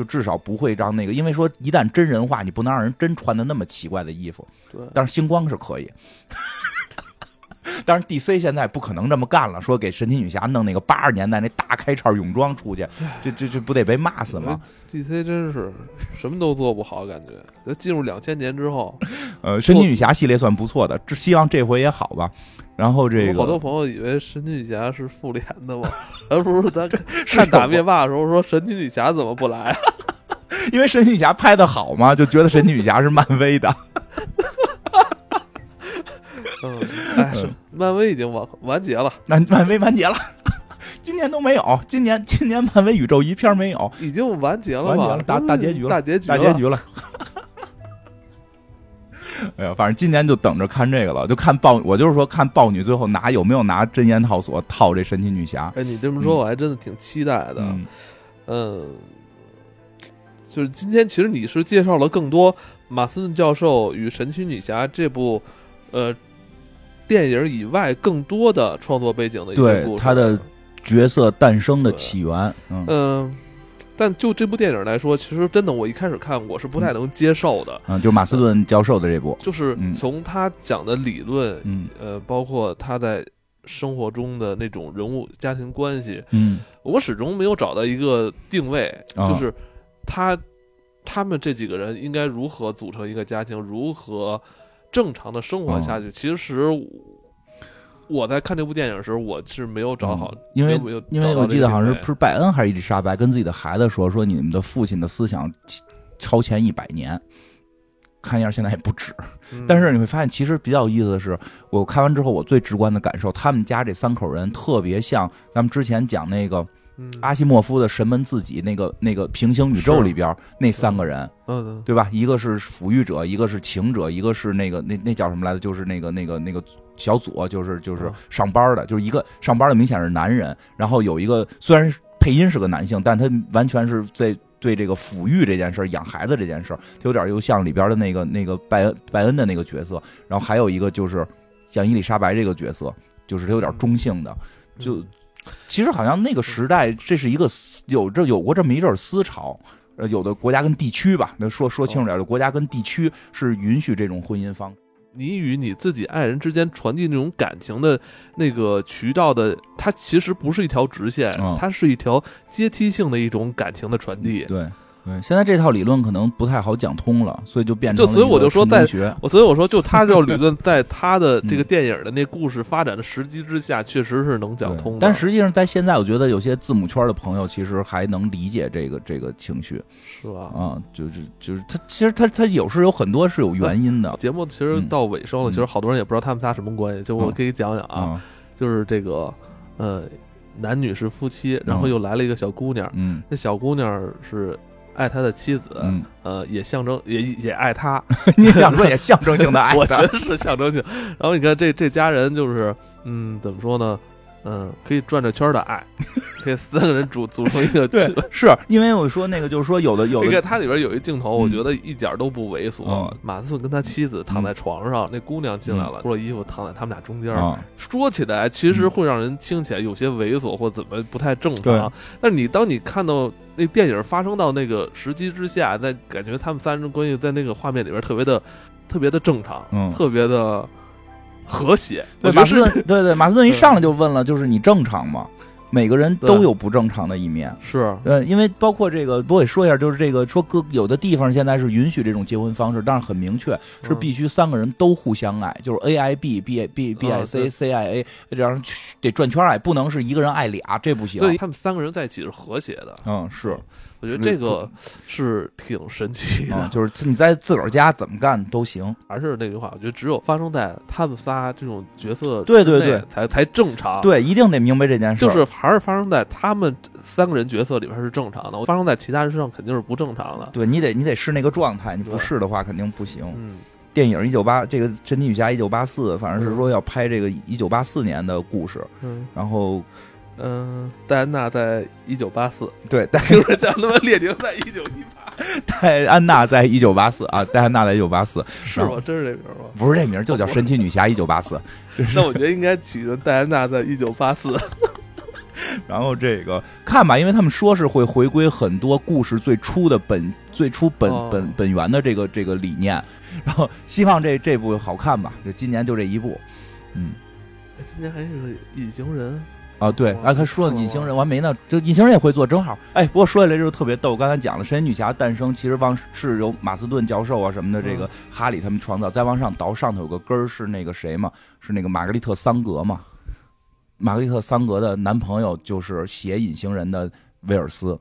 就至少不会让那个，因为说一旦真人化，你不能让人真穿的那么奇怪的衣服。对，但是星光是可以。但是 DC 现在不可能这么干了，说给神奇女侠弄那个八十年代那大开叉泳装出去，这这这不得被骂死吗？？DC 真是什么都做不好，感觉。在进入两千年之后，呃，神奇女侠系列算不错的，这希望这回也好吧。然后这个好多朋友以为神奇女侠是复联的嘛，而不是他看打灭霸的时候说神奇女侠怎么不来？因为神奇女侠拍的好嘛，就觉得神奇女侠是漫威的。嗯，哎，是漫威已经完完结了，漫漫威完结了，今年都没有，今年今年漫威宇宙一片没有，已经完结了吧？完结了大嗯大结局了大结局，大结。局了。哎呀，反正今年就等着看这个了，就看豹，我就是说看豹女最后拿有没有拿真言套索套这神奇女侠。哎，你这么说，我还真的挺期待的。嗯，嗯，就是今天其实你是介绍了更多马斯顿教授与神奇女侠这部呃电影以外更多的创作背景的一些故事。他的角色诞生的起源，嗯嗯。但就这部电影来说，其实真的，我一开始看我是不太能接受的，嗯，就马斯顿教授的这部，就是嗯。从他讲的理论，嗯。呃，包括他在生活中的那种人物家庭关系，嗯。我始终没有找到一个定位，啊。就是他他们这几个人应该如何组成一个家庭，如何正常的生活下去。其实我在看这部电影的时候，我是没有找好，因为因为我记得好像是这个是拜恩还是伊丽莎白跟自己的孩子说说你们的父亲的思想超前一百年，看样现在也不止。嗯 但是你会发现，其实比较有意思的是，我看完之后，我最直观的感受，他们家这三口人特别像咱们之前讲那个嗯阿西莫夫的《神门自己》那个那个平行宇宙里边那三个人，嗯嗯对吧？一个是抚育者，一个是情者，一个是那个那那叫什么来着？就是那个那个那个小组，就是就是嗯。上班的，就是一个上班的明显是男人，然后有一个虽然配音是个男性，但他完全是在对这个抚育这件事儿、养孩子这件事儿，他有点又像里边的那个那个拜恩拜恩的那个角色，然后还有一个就是像伊丽莎白这个角色，就是他有点中性的，就嗯。其实好像那个时代，这是一个有这有过这么一阵思潮，呃，有的国家跟地区吧，那说说清楚点儿，有的国家跟地区是允许这种婚姻方式。你与你自己爱人之间传递那种感情的那个渠道的，它其实不是一条直线，嗯它是一条阶梯性的一种感情的传递。对对，现在这套理论可能不太好讲通了，所以就变成就所以我就说在我所以我说，就他这套理论，在他的这个嗯电影的那故事发展的时机之下，确实是能讲通的。但实际上，在现在，我觉得有些字母圈的朋友其实还能理解这个这个情绪是吧？啊，就是就是他其实他他有时有很多是有原因的节目其实嗯到尾声了，嗯其实好多人也不知道他们仨什么关系。就我嗯可以讲讲啊，啊，就是这个呃，男女是夫妻，然后嗯又来了一个小姑娘，嗯那小姑娘是爱他的妻子，嗯，呃，也象征也也爱他，你想说也象征性的爱 我觉，得是象征性。然后你看这这家人就是，嗯，怎么说呢？嗯，可以转着圈的爱，可以三个人组组成一个 对，是因为我说那个就是说有的有的你看它里边有一镜头，我嗯觉得一点都不猥琐。嗯马斯顿跟他妻子躺在床上，那姑娘进来了，脱了衣服躺在他们俩中间。啊，说起来，其实嗯会让人听起来有些猥琐或怎么不太正常。但是你当你看到那电影发生到那个时机之下，那感觉他们三人关系在那个画面里边特别的、特别的正常，嗯特别的和谐。对，马斯顿，对对，马斯顿一上来就问了，就是你正常吗？每个人都有不正常的一面。是呃，因为包括这个，我也说一下，就是这个说各有的地方现在是允许这种结婚方式，但是很明确是嗯必须三个人都互相爱，就是 A I B B B B I 啊 C 对 C I A 这样得转圈爱，不能是一个人爱俩，这不行。对他们三个人在一起是和谐的。嗯，是我觉得这个是挺神奇的。啊，就是你在自个儿家怎么干都行。还是那句话，我觉得只有发生在他们仨这种角色对对对才才正常。，对，一定得明白这件事儿。就是还是发生在他们三个人角色里边是正常的，发生在其他人身上肯定是不正常的。对你得你得是那个状态，你不对是的话肯定不行。嗯，电影一九八这个《神奇女侠》一九八四，反正是说要拍这个一九八四年的故事，嗯然后嗯，戴安娜在一九八四，对戴听着像他妈列宁在一九一八，戴安娜在一九八四啊，戴安娜在一九八四，是吗？真是这名吗？不是这名就叫神奇女侠 一九八四。那我觉得应该取个戴安娜在一九八四。然后这个看吧，因为他们说是会回归很多故事最初的本最初本哦本本源的这个这个理念，然后希望这这部好看吧，就今年就这一部。嗯今年还是个隐形人，啊，对，哦啊，他说的隐形人，我还没呢，这隐形人也会做，正好。哎，不过说起来就是特别逗，刚才讲了神奇女侠诞生，其实往是由马斯顿教授啊什么的，这个嗯。哈里他们创造，再往上倒，上头有个根儿是那个谁嘛，是那个玛格丽特桑格嘛，玛格丽特桑格的男朋友就是写隐形人的威尔斯，